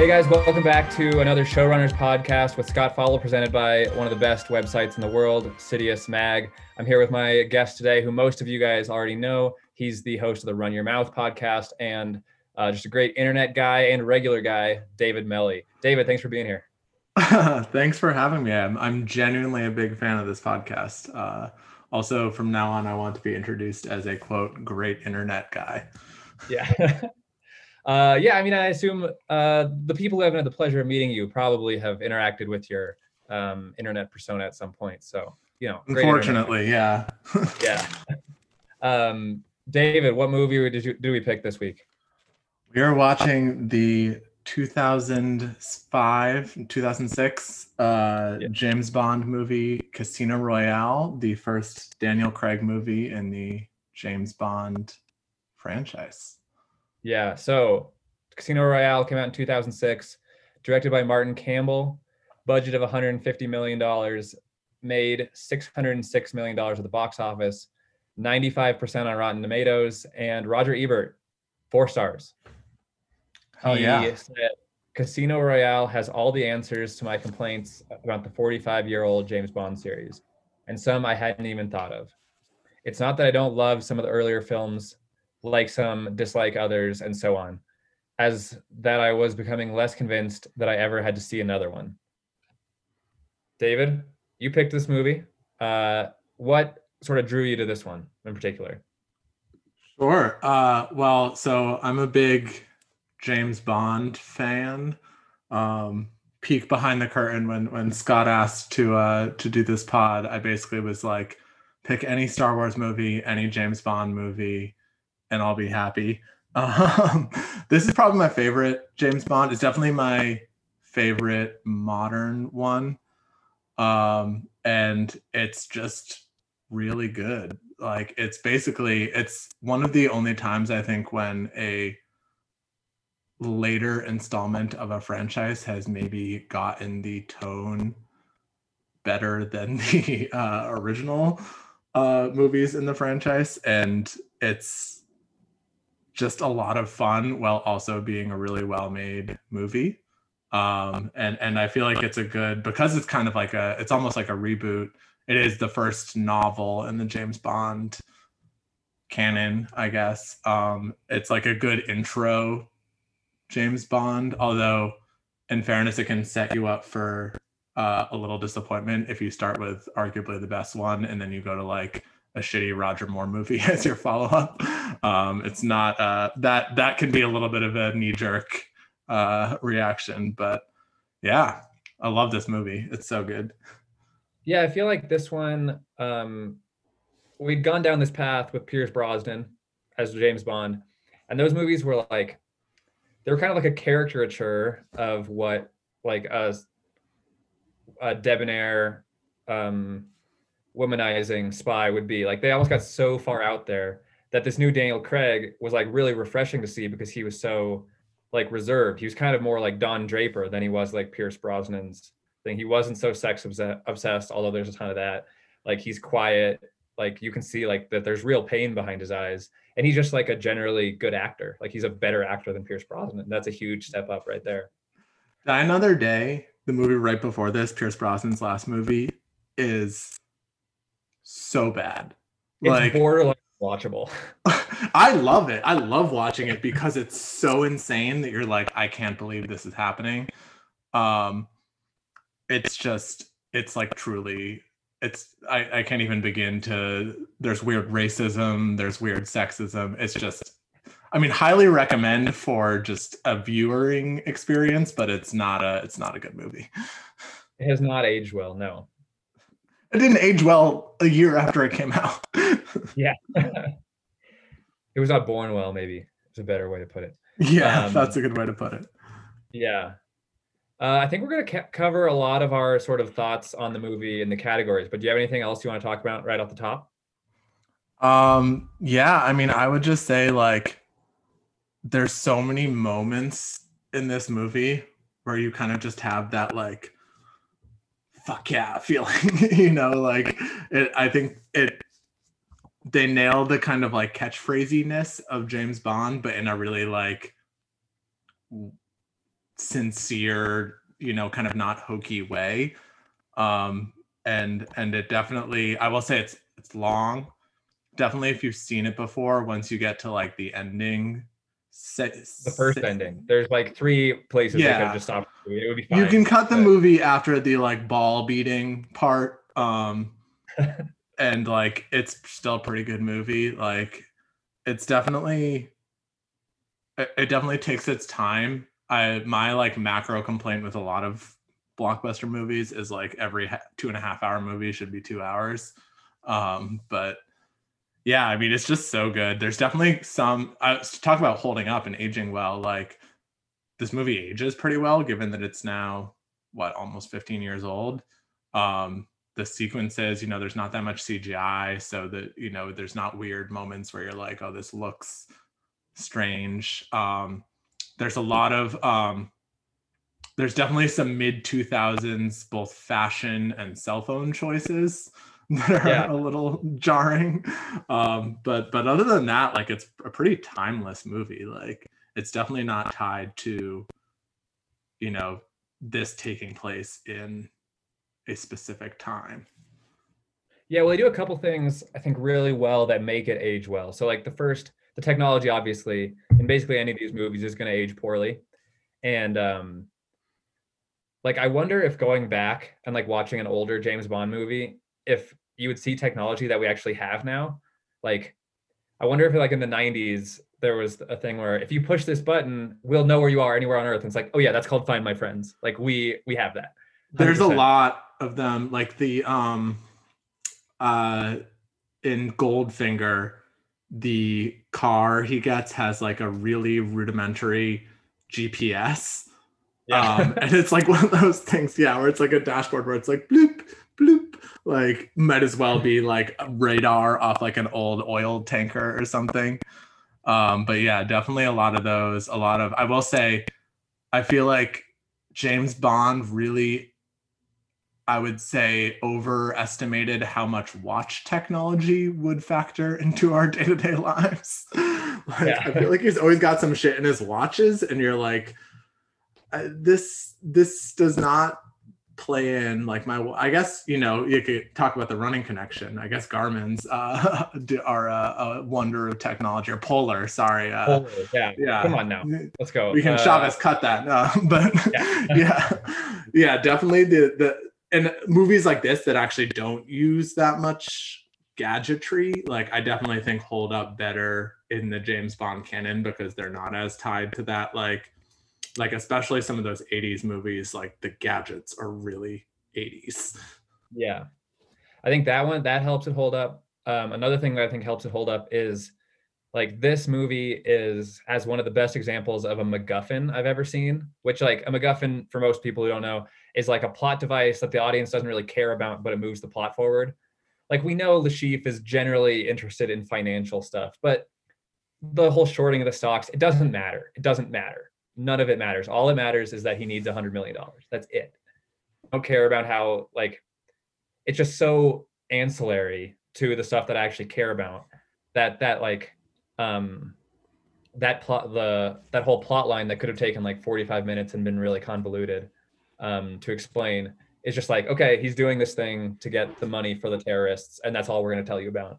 Hey guys, welcome back to another Showrunners podcast with Scott Fauble, presented by one of the best websites in the world, Citius Mag. I'm here with my guest today, who most of you guys already know. He's the host of the Run Your Mouth podcast and uh, just a great internet guy and regular guy, David Melly. David, thanks for being here. thanks for having me. I'm, I'm genuinely a big fan of this podcast. Uh, also, from now on, I want to be introduced as a quote great internet guy. Yeah. uh, yeah, I mean, I assume uh, the people who haven't had the pleasure of meeting you probably have interacted with your um, internet persona at some point. So, you know, unfortunately, yeah. yeah. Um, David, what movie did you did we pick this week? We are watching the 2005 2006 uh, yeah. James Bond movie Casino Royale, the first Daniel Craig movie in the James Bond franchise. Yeah, so Casino Royale came out in 2006, directed by Martin Campbell, budget of 150 million dollars, made 606 million dollars at the box office, 95% on Rotten Tomatoes, and Roger Ebert, four stars. Oh he yeah. Said, Casino Royale has all the answers to my complaints about the 45 year old James Bond series, and some I hadn't even thought of. It's not that I don't love some of the earlier films, like some, dislike others, and so on, as that I was becoming less convinced that I ever had to see another one. David, you picked this movie. Uh, what sort of drew you to this one in particular? Sure. Uh, well, so I'm a big James Bond fan. Um, peek behind the curtain when when Scott asked to uh, to do this pod, I basically was like, pick any Star Wars movie, any James Bond movie, and I'll be happy. Um, this is probably my favorite James Bond. It's definitely my favorite modern one, um, and it's just really good. Like it's basically it's one of the only times I think when a later installment of a franchise has maybe gotten the tone better than the uh, original uh, movies in the franchise, and it's just a lot of fun while also being a really well made movie. Um, and and I feel like it's a good because it's kind of like a it's almost like a reboot. It is the first novel in the James Bond canon, I guess. Um, it's like a good intro James Bond, although in fairness, it can set you up for uh, a little disappointment if you start with arguably the best one and then you go to like a shitty Roger Moore movie as your follow up. Um, it's not uh, that that can be a little bit of a knee jerk uh, reaction, but yeah, I love this movie. It's so good. Yeah, I feel like this one um, we'd gone down this path with Pierce Brosnan as James Bond, and those movies were like they were kind of like a caricature of what like a, a debonair um womanizing spy would be like they almost got so far out there that this new daniel craig was like really refreshing to see because he was so like reserved he was kind of more like don draper than he was like pierce brosnan's thing he wasn't so sex obsessed although there's a ton of that like he's quiet like you can see like that there's real pain behind his eyes and he's just like a generally good actor. Like he's a better actor than Pierce Brosnan. That's a huge step up right there. Another Day, the movie right before this, Pierce Brosnan's last movie, is so bad. It's like borderline watchable. I love it. I love watching it because it's so insane that you're like, I can't believe this is happening. Um, it's just, it's like truly it's I, I can't even begin to there's weird racism there's weird sexism it's just i mean highly recommend for just a viewing experience but it's not a it's not a good movie it has not aged well no it didn't age well a year after it came out yeah it was not born well maybe it's a better way to put it yeah um, that's a good way to put it yeah uh, I think we're going to ca- cover a lot of our sort of thoughts on the movie and the categories. But do you have anything else you want to talk about right off the top? Um, yeah, I mean, I would just say like there's so many moments in this movie where you kind of just have that like fuck yeah feeling, you know, like it I think it they nailed the kind of like catchphrasiness of James Bond, but in a really like sincere, you know, kind of not hokey way. Um, and and it definitely, I will say it's it's long. Definitely, if you've seen it before, once you get to like the ending, the first ending, there's like three places yeah. they could just stop. It would be fine. You can cut the but... movie after the like ball beating part. Um, and like it's still a pretty good movie. Like it's definitely it definitely takes its time. I my like macro complaint with a lot of blockbuster movies is like every ha- two and a half hour movie should be two hours. Um, but yeah, I mean it's just so good. There's definitely some. I talk about holding up and aging well. Like this movie ages pretty well, given that it's now what almost 15 years old. Um, the sequences, you know, there's not that much CGI, so that you know, there's not weird moments where you're like, oh, this looks strange. Um, there's a lot of um, there's definitely some mid 2000s both fashion and cell phone choices that are yeah. a little jarring. Um, but but other than that, like it's a pretty timeless movie. Like it's definitely not tied to, you know, this taking place in a specific time. Yeah, well, they do a couple things I think really well that make it age well. So like the first the technology obviously in basically any of these movies is going to age poorly and um like i wonder if going back and like watching an older james bond movie if you would see technology that we actually have now like i wonder if like in the 90s there was a thing where if you push this button we'll know where you are anywhere on earth and it's like oh yeah that's called find my friends like we we have that 100%. there's a lot of them like the um uh in goldfinger the car he gets has like a really rudimentary GPS. Yeah. Um, and it's like one of those things, yeah, where it's like a dashboard where it's like bloop, bloop, like might as well be like radar off like an old oil tanker or something. Um, but yeah, definitely a lot of those. A lot of, I will say, I feel like James Bond really I would say overestimated how much watch technology would factor into our day to day lives. like, yeah. I feel like he's always got some shit in his watches, and you're like, uh, this this does not play in like my i guess you know you could talk about the running connection. I guess garmin's uh are a, a wonder of technology or polar sorry uh polar, yeah. yeah. Come on now. Let's go. we can uh, chavez cut that uh, but yeah. yeah. Yeah definitely the the and movies like this that actually don't use that much gadgetry like i definitely think hold up better in the james bond canon because they're not as tied to that like like especially some of those 80s movies like the gadgets are really 80s yeah i think that one that helps it hold up um, another thing that i think helps it hold up is like this movie is as one of the best examples of a MacGuffin I've ever seen, which like a MacGuffin for most people who don't know is like a plot device that the audience doesn't really care about, but it moves the plot forward. Like we know Le Chiffre is generally interested in financial stuff, but the whole shorting of the stocks, it doesn't matter. It doesn't matter. None of it matters. All it matters is that he needs a hundred million dollars. That's it. I don't care about how like it's just so ancillary to the stuff that I actually care about that that like um, that plot the that whole plot line that could have taken like 45 minutes and been really convoluted um, to explain is just like okay he's doing this thing to get the money for the terrorists and that's all we're going to tell you about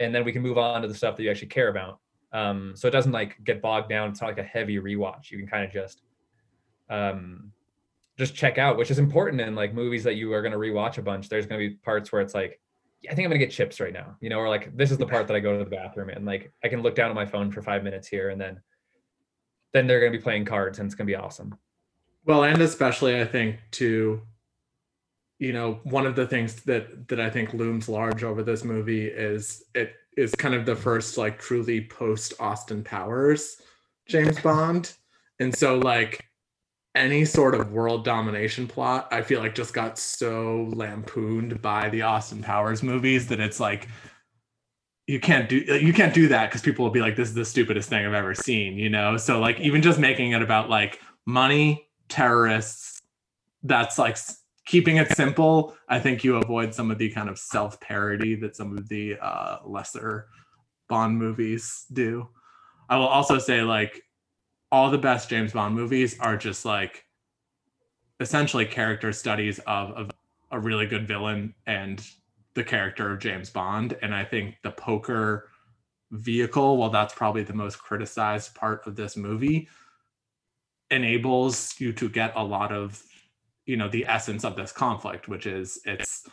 and then we can move on to the stuff that you actually care about um, so it doesn't like get bogged down. It's not like a heavy rewatch. You can kind of just um, just check out which is important in like movies that you are going to rewatch a bunch. There's going to be parts where it's like I think I'm gonna get chips right now, you know, or like this is the part that I go to the bathroom and like I can look down at my phone for five minutes here and then then they're gonna be playing cards and it's gonna be awesome. Well, and especially I think to you know, one of the things that that I think looms large over this movie is it is kind of the first like truly post Austin Powers James Bond. And so like any sort of world domination plot, I feel like just got so lampooned by the Austin Powers movies that it's like you can't do you can't do that because people will be like, this is the stupidest thing I've ever seen, you know? So like even just making it about like money, terrorists, that's like keeping it simple. I think you avoid some of the kind of self-parody that some of the uh lesser Bond movies do. I will also say like all the best James Bond movies are just like essentially character studies of, of a really good villain and the character of James Bond. And I think the poker vehicle, while that's probably the most criticized part of this movie, enables you to get a lot of, you know, the essence of this conflict, which is it's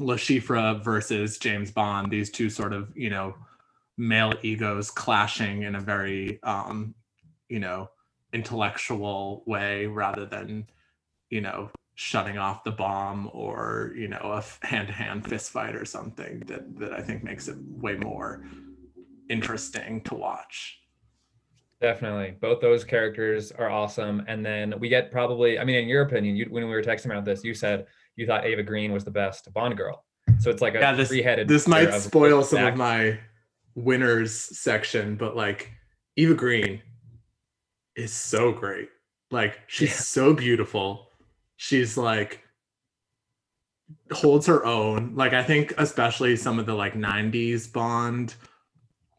Chiffre versus James Bond, these two sort of, you know, male egos clashing in a very um, you know, intellectual way rather than, you know, shutting off the bomb or, you know, a hand-to-hand fist fight or something that that I think makes it way more interesting to watch. Definitely. Both those characters are awesome. And then we get probably, I mean, in your opinion, you, when we were texting about this, you said you thought Eva Green was the best Bond girl. So it's like a yeah, this, three-headed. This might spoil some back. of my winners section, but like Eva Green is so great. Like she's yeah. so beautiful. She's like holds her own. Like I think especially some of the like 90s Bond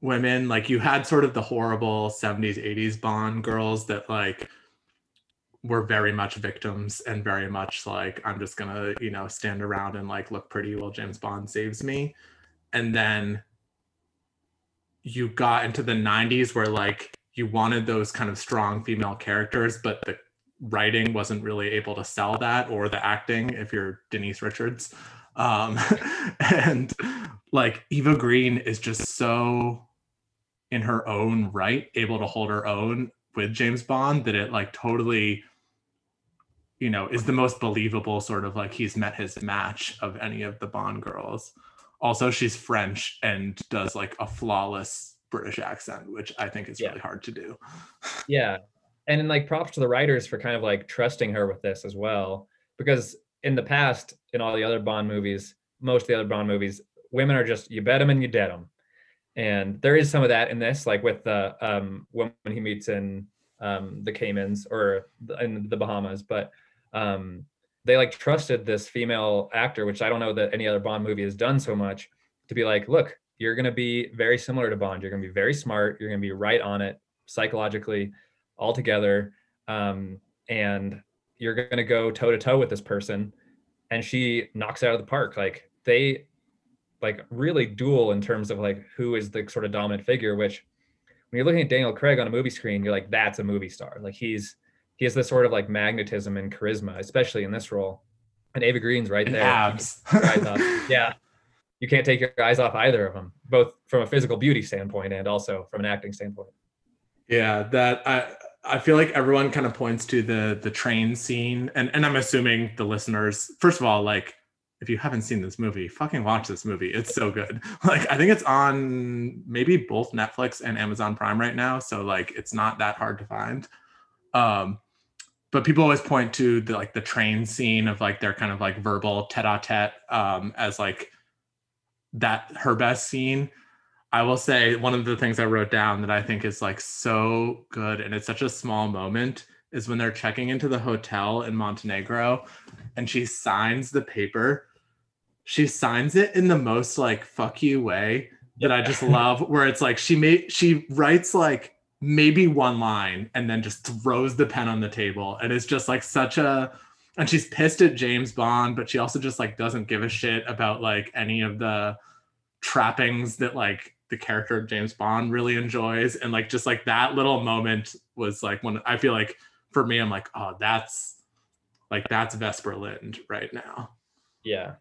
women, like you had sort of the horrible 70s 80s Bond girls that like were very much victims and very much like I'm just to, you know, stand around and like look pretty while James Bond saves me. And then you got into the 90s where like you wanted those kind of strong female characters, but the writing wasn't really able to sell that or the acting if you're Denise Richards. Um, and like Eva Green is just so in her own right able to hold her own with James Bond that it like totally you know is the most believable sort of like he's met his match of any of the Bond girls. Also she's French and does like a flawless British accent, which I think is yeah. really hard to do. yeah. And then like props to the writers for kind of like trusting her with this as well. Because in the past, in all the other Bond movies, most of the other Bond movies, women are just you bet them and you dead them. And there is some of that in this, like with the um when he meets in um the Caymans or in the Bahamas, but um they like trusted this female actor, which I don't know that any other Bond movie has done so much, to be like, look, you're going to be very similar to Bond. You're going to be very smart. You're going to be right on it psychologically, all together, um, and you're going to go toe to toe with this person, and she knocks out of the park. Like they, like really duel in terms of like who is the sort of dominant figure. Which, when you're looking at Daniel Craig on a movie screen, you're like, that's a movie star. Like he's he has this sort of like magnetism and charisma, especially in this role. And Eva Green's right there. Abs. yeah you can't take your eyes off either of them, both from a physical beauty standpoint and also from an acting standpoint. Yeah, that I I feel like everyone kind of points to the the train scene, and and I'm assuming the listeners, first of all, like if you haven't seen this movie, fucking watch this movie. It's so good. Like I think it's on maybe both Netflix and Amazon Prime right now, so like it's not that hard to find. Um, but people always point to the like the train scene of like their kind of like verbal tete-a-tete um, as like that her best scene i will say one of the things i wrote down that i think is like so good and it's such a small moment is when they're checking into the hotel in montenegro and she signs the paper she signs it in the most like fuck you way that i just love where it's like she made she writes like maybe one line and then just throws the pen on the table and it's just like such a and she's pissed at James Bond, but she also just like doesn't give a shit about like any of the trappings that like the character of James Bond really enjoys. And like just like that little moment was like when I feel like for me, I'm like, oh, that's like that's Vesper Lynd right now. Yeah.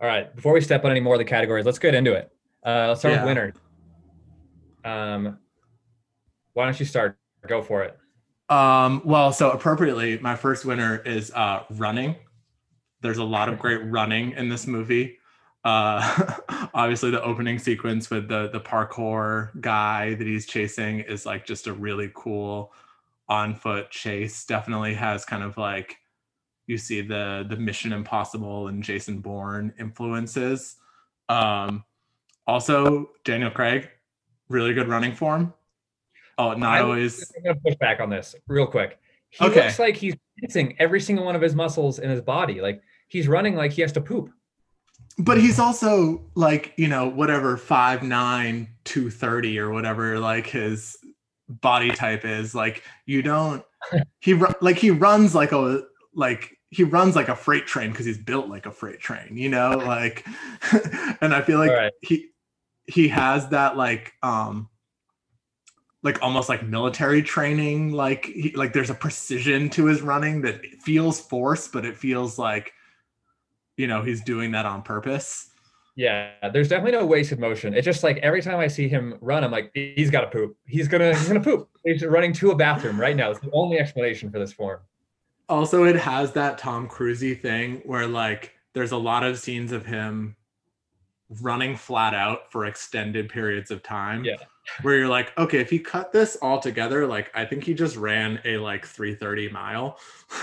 All right. Before we step on any more of the categories, let's get into it. Uh, let's start yeah. with winner. Um, why don't you start? Go for it. Um, well, so appropriately, my first winner is uh, running. There's a lot of great running in this movie. Uh, obviously, the opening sequence with the the parkour guy that he's chasing is like just a really cool on foot chase. Definitely has kind of like you see the the Mission Impossible and Jason Bourne influences. Um, also, Daniel Craig, really good running form. Oh, not I, always. I'm gonna push back on this real quick. He okay. looks like he's missing every single one of his muscles in his body. Like he's running like he has to poop. But he's also like, you know, whatever, five nine, two thirty or whatever, like his body type is. Like you don't he like he runs like a like he runs like a freight train because he's built like a freight train, you know, like and I feel like Alright. he he has that like um like almost like military training like he, like there's a precision to his running that feels forced but it feels like you know he's doing that on purpose Yeah, there's definitely no wasted motion. It's just like every time I see him run, I'm like, he's got to poop. He's gonna he's gonna poop. He's running to a bathroom right now. It's the only explanation for this form. also it has that tom cruisey thing where like there's a lot of scenes of him running flat out for extended periods of time Yeah. where you're like okay if he cut this all together like i think he just ran a like 330 mile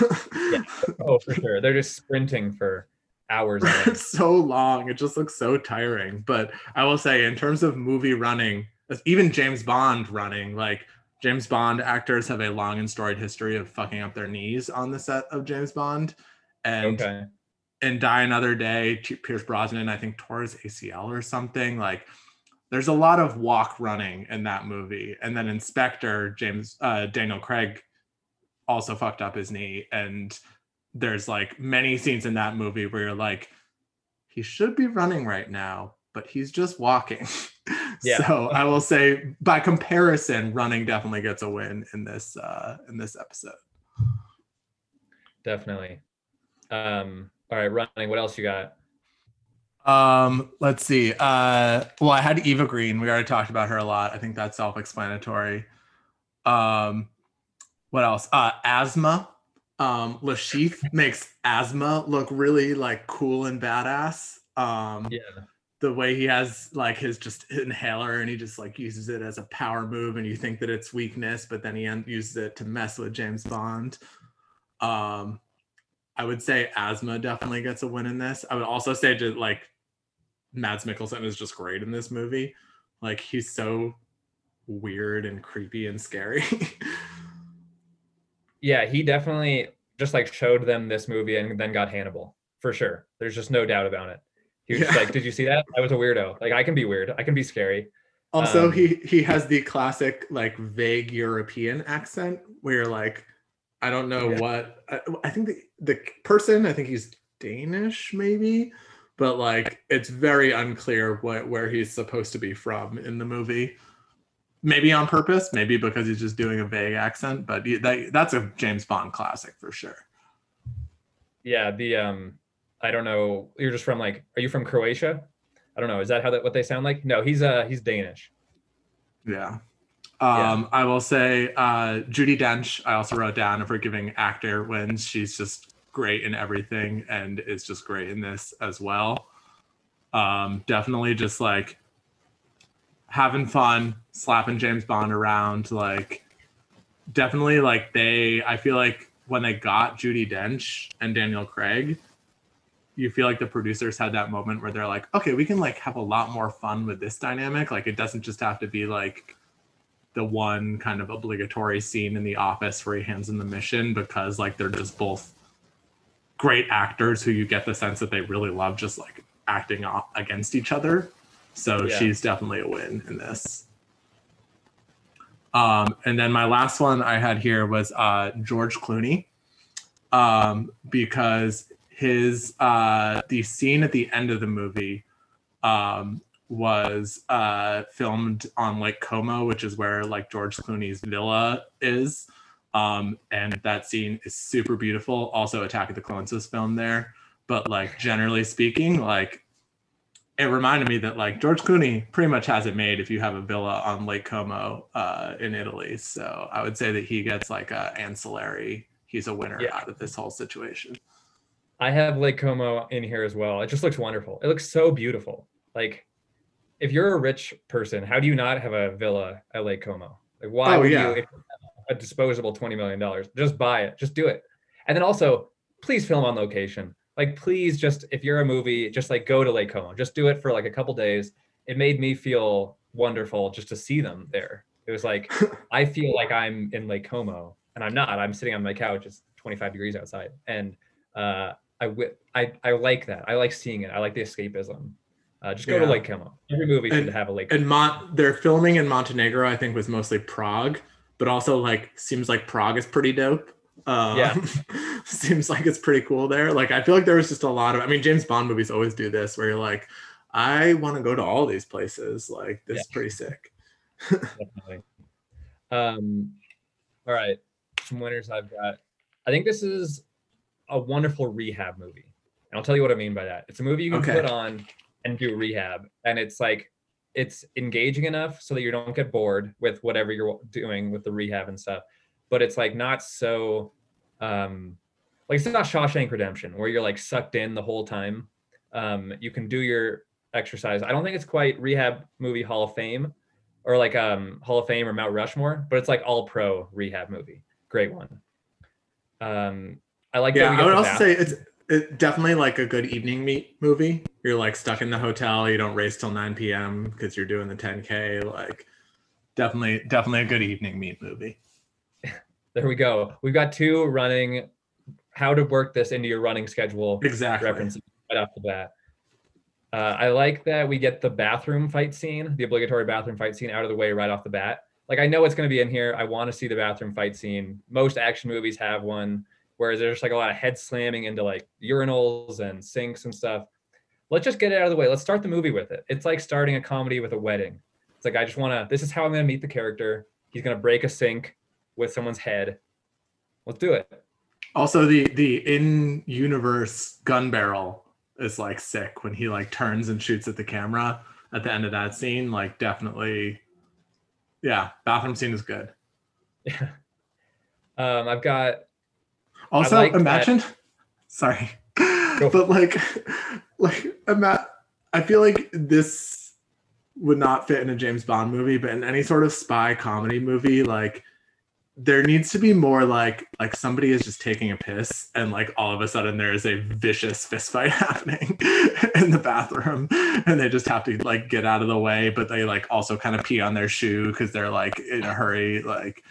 Oh, for sure. They're just sprinting for hours. it's so long. It just looks so tiring. But i will say in terms of movie running even james bond running like james bond actors have a long and storied history of fucking up their knees on the set of james bond. And Okay. in die another day pierce brosnan i think tore his acl or something. Like there's a lot of walk running in that movie. And then inspector james uh, daniel craig also fucked up his knee. And there's like many scenes in that movie where you're like he should be running right now but he's just walking Yeah. so i will say by comparison running definitely gets a win in this uh in this episode Definitely. Um, all right, running. What else you got? Um, let's see. Uh, well, I had Eva Green. We already talked about her a lot. I think that's self-explanatory. Um, what else? Uh, asthma. Um, Le Chiffre makes asthma look really like cool and badass. Um, Yeah. the way he has like his just inhaler and he just like uses it as a power move and you think that it's weakness, but then he uses it to mess with James Bond. Um, I would say asthma definitely gets a win in this. I would also say just like Mads Mikkelsen is just great in this movie. Like he's so weird and creepy and scary. Yeah, he definitely just like showed them this movie and then got Hannibal for sure. There's just no doubt about it. He was just Yeah. like, "Did you see that? I was a weirdo. Like I can be weird. I can be scary." also, Um, he he has the classic like vague European accent where you're like, I don't know Yeah. what. I, I think the the person, I think he's Danish maybe, but like it's very unclear what where he's supposed to be from in the movie. Maybe on purpose, maybe because he's just doing a vague accent, but that, that's a James Bond classic for sure. Yeah, the um, I don't know. You're just from like, are you from Croatia? I don't know. Is that how that what they sound like? No, he's uh he's Danish. Yeah. Yeah. Um, I will say uh, Judi Dench, I also wrote down a forgiving actor wins. She's just great in everything and is just great in this as well. Um, definitely just like having fun, slapping James Bond around. Like, definitely like they, I feel like when they got Judi Dench and Daniel Craig, you feel like the producers had that moment where they're like, okay, we can like have a lot more fun with this dynamic. Like, it doesn't just have to be like the one kind of obligatory scene in the office where he hands in the mission because like they're just both great actors who you get the sense that they really love just like acting against each other. So Yeah. she's definitely a win in this. Um, and then my last one I had here was uh, George Clooney, um, because his uh, the scene at the end of the movie um, was uh, filmed on Lake Como, which is where like George Clooney's villa is. Um, and that scene is super beautiful. Also, Attack of the Clones was filmed there. But like generally speaking, like it reminded me that like George Clooney pretty much has it made if you have a villa on Lake Como uh, in Italy. So I would say that he gets like a ancillary. He's a winner Yeah. out of this whole situation. I have Lake Como in here as well. It just looks wonderful. It looks so beautiful. Like, if you're a rich person, how do you not have a villa at Lake Como? Like, why Oh, would yeah. you if you have a disposable twenty million dollars? Just buy it. Just do it. And then also, please film on location. Like, please just if you're a movie, just like go to Lake Como. Just do it for like a couple days. It made me feel wonderful just to see them there. It was like I feel like I'm in Lake Como, and I'm not. I'm sitting on my couch. It's 25 degrees outside, and uh, I, wi- I I like that. I like seeing it. I like the escapism. Uh, just go to Lake Como. Every movie should And- have a lake. And Mon- they're filming in Montenegro, I think was mostly Prague. but also like seems like Prague is pretty dope. Um, Yeah. seems like it's pretty cool there. Like I feel like there was just a lot of. I mean, James Bond movies always do this, where you're like, I want to go to all these places. Like this Yeah. is pretty sick. Definitely. Um, all right, some winners I've got. I think this is a wonderful rehab movie. And I'll tell you what I mean by that. It's a movie you can Okay. put on and do rehab, and it's like it's engaging enough so that you don't get bored with whatever you're doing with the rehab and stuff. But it's like not so, um, like it's not Shawshank Redemption where you're like sucked in the whole time. Um, you can do your exercise. I don't think it's quite rehab movie Hall of Fame, or like um Hall of Fame or Mount Rushmore, but it's like all pro rehab movie. Great one. Um, I like. that Yeah, I would also bath- say it's it, definitely like a good evening meet movie. You're like stuck in the hotel. You don't race till 9 p.m. because you're doing the 10k. Like definitely, definitely a good evening meet movie. There we go. We've got two running. How to work this into your running schedule Exactly. references right off the bat. Uh, I like that we get the bathroom fight scene, the obligatory bathroom fight scene, out of the way right off the bat. Like I know it's going to be in here. I want to see the bathroom fight scene. Most action movies have one, whereas there's like a lot of head slamming into like urinals and sinks and stuff. Let's just get it out of the way. Let's start the movie with it. It's like starting a comedy with a wedding. It's like I just want to. This is how I'm going to meet the character. He's going to break a sink with someone's head. Let's do it. Also, the the in universe gun barrel is like sick when he like turns and shoots at the camera at the end of that scene. Like definitely, yeah, bathroom scene is good. Yeah. Um, I've got Also, like that- imagine. Sorry, but like, like ima- I feel like this would not fit in a James Bond movie, but in any sort of spy comedy movie, like there needs to be more like like somebody is just taking a piss and like all of a sudden there is a vicious fist fight happening in the bathroom and they just have to like get out of the way but they like also kind of pee on their shoe because they're like in a hurry like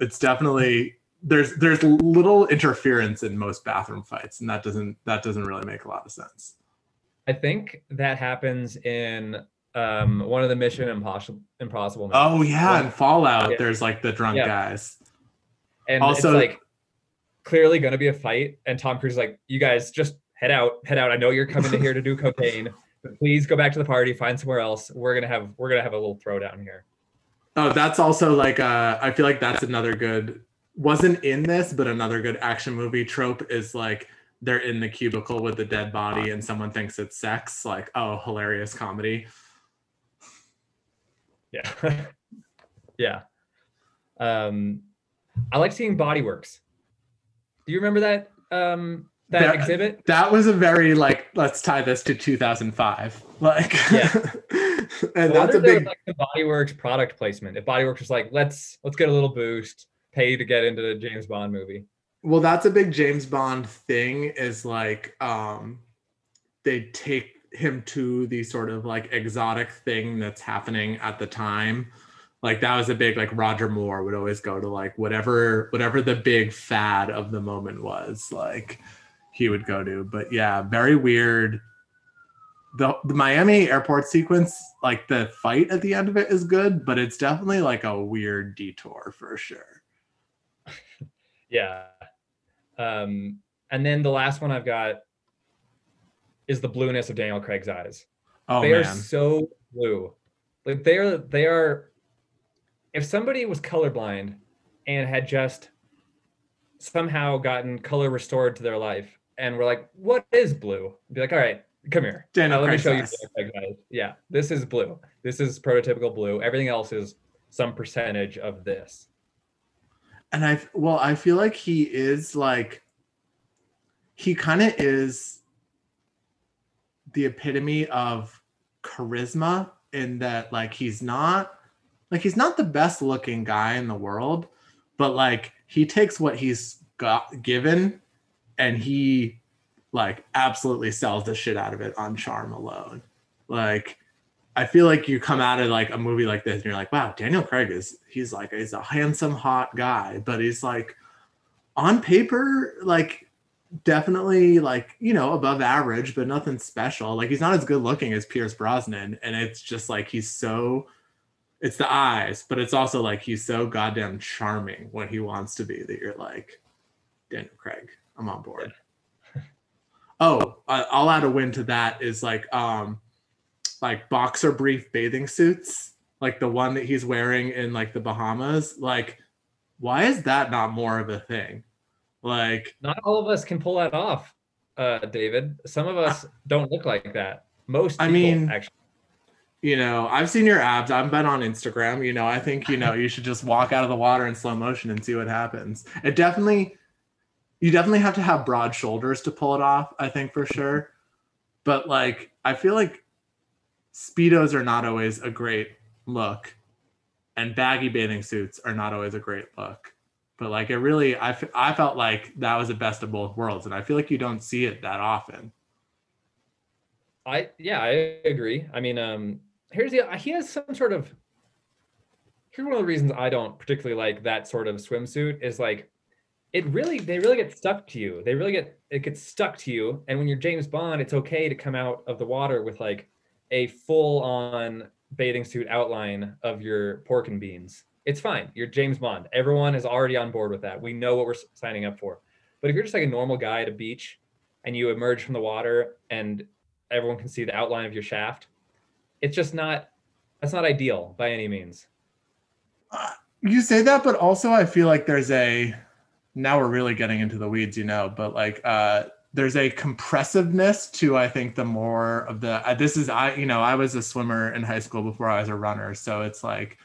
it's definitely there's there's little interference in most bathroom fights and that doesn't that doesn't really make a lot of sense. I think that happens in um, one of the Mission Impossible Impossible. movies. oh yeah in fallout Yeah. there's like the drunk Yeah. guys and also- it's like clearly going to be a fight, and Tom Cruise is like, "You guys just head out, head out. I know you're coming to here to do cocaine, but please go back to the party, find somewhere else. We're gonna have we're gonna have a little throwdown here." Oh, that's also like uh I feel like that's another good wasn't in this, but another good action movie trope is like they're in the cubicle with the dead body and someone thinks it's sex. Like, oh, hilarious comedy. Yeah, yeah. Um, I like seeing Body Works. Do you remember that um, that That- exhibit? That was a very like let's tie this to 2005. Like Yeah. and I that's a if there was, big like the Bodyworks product placement. If Bodyworks was like, let's let's get a little boost, pay to get into the James Bond movie. well that's a big james bond thing is like um they take him to the sort of like exotic thing that's happening at the time like that was a big like roger moore would always go to like whatever whatever the big fad of the moment was like he would go to. But yeah very weird. The, the miami airport sequence like the fight at the end of it is good but it's definitely like a weird detour for sure. Yeah. Um, and then the last one I've got is the blueness of Daniel Craig's eyes. oh they are so blue. Like they are they are if somebody was colorblind and had just somehow gotten color restored to their life and we're like, what is blue? Be like, all right, come here. Daniel Now let me show you eyes. Daniel Craig's eyes. Yeah, this is blue. This is prototypical blue. Everything else is some percentage of this. and I well, I feel like he is like he kind of is the epitome of charisma in that like he's not like he's not the best looking guy in the world, but like he takes what he's got given and he like absolutely sells the shit out of it on charm alone. Like I feel like you come out of like a movie like this and you're like, wow, Daniel Craig is he's like he's a handsome, hot guy, but he's like on paper, like definitely like, you know, above average, but nothing special. Like he's not as good looking as Pierce Brosnan. And it's just like he's so it's the eyes, but it's also like he's so goddamn charming when he wants to be that you're like, Daniel Craig, I'm on board. oh, I'll add a win to that is like um like boxer brief bathing suits, like the one that he's wearing in like the Bahamas. Like, why is that not more of a thing? Like, Not all of us can pull that off, uh, David. Some of us don't look like that. Most I mean, actually. you know, I've seen your abs. I've been on Instagram. You know, I think, you know, you should just walk out of the water in slow motion and see what happens. It definitely, you definitely have to have broad shoulders to pull it off, I think for sure. But like, I feel like Speedos are not always a great look, and baggy bathing suits are not always a great look. But like, it really, I, f- I felt like that was the best of both worlds. And I feel like you don't see it that often. I yeah, I agree. I mean, um, here's the he has some sort of here's one of the reasons I don't particularly like that sort of swimsuit is like it really they really get stuck to you. They really get it gets stuck to you. And when you're James Bond, it's okay to come out of the water with like a full on bathing suit outline of your pork and beans. It's fine. You're James Bond. Everyone is already on board with that. We know what we're signing up for. But if you're just like a normal guy at a beach and you emerge from the water and everyone can see the outline of your shaft, it's just not that's not ideal by any means. You say that, but also I feel like there's a now we're really getting into the weeds, you know, but like uh there's a compressiveness to I think the more of the uh, this is I you know I was a swimmer in high school before I was a runner, so it's like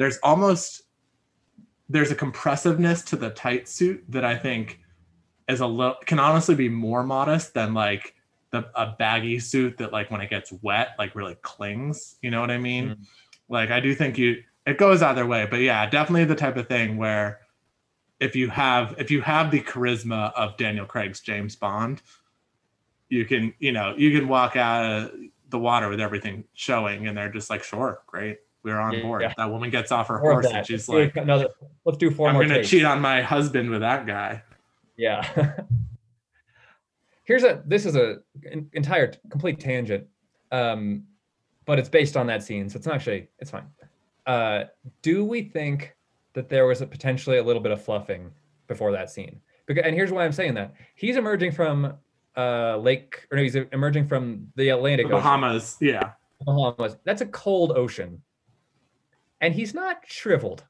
there's almost there's a compressiveness to the tight suit that I think is a little can honestly be more modest than like the a baggy suit that like when it gets wet like really clings. You know what I mean? Mm. Like I do think you it goes either way, but yeah, definitely the type of thing where if you have if you have the charisma of Daniel Craig's James Bond, you can you know you can walk out of the water with everything showing, and they're just like, sure, great, we're on Yeah, board. yeah. That woman gets off her More horse and she's Let's like, another, let's do 4 I'm gonna takes. cheat on my husband with that guy. Yeah. Here's a this is a an entire complete tangent. Um but it's based on that scene, so it's not actually it's fine. Uh do we think that there was a potentially a little bit of fluffing before that scene? Because and here's why I'm saying that. He's emerging from uh lake or no, he's emerging from the Atlantic The Ocean. Bahamas, yeah. Bahamas. That's a cold ocean. And he's not shriveled.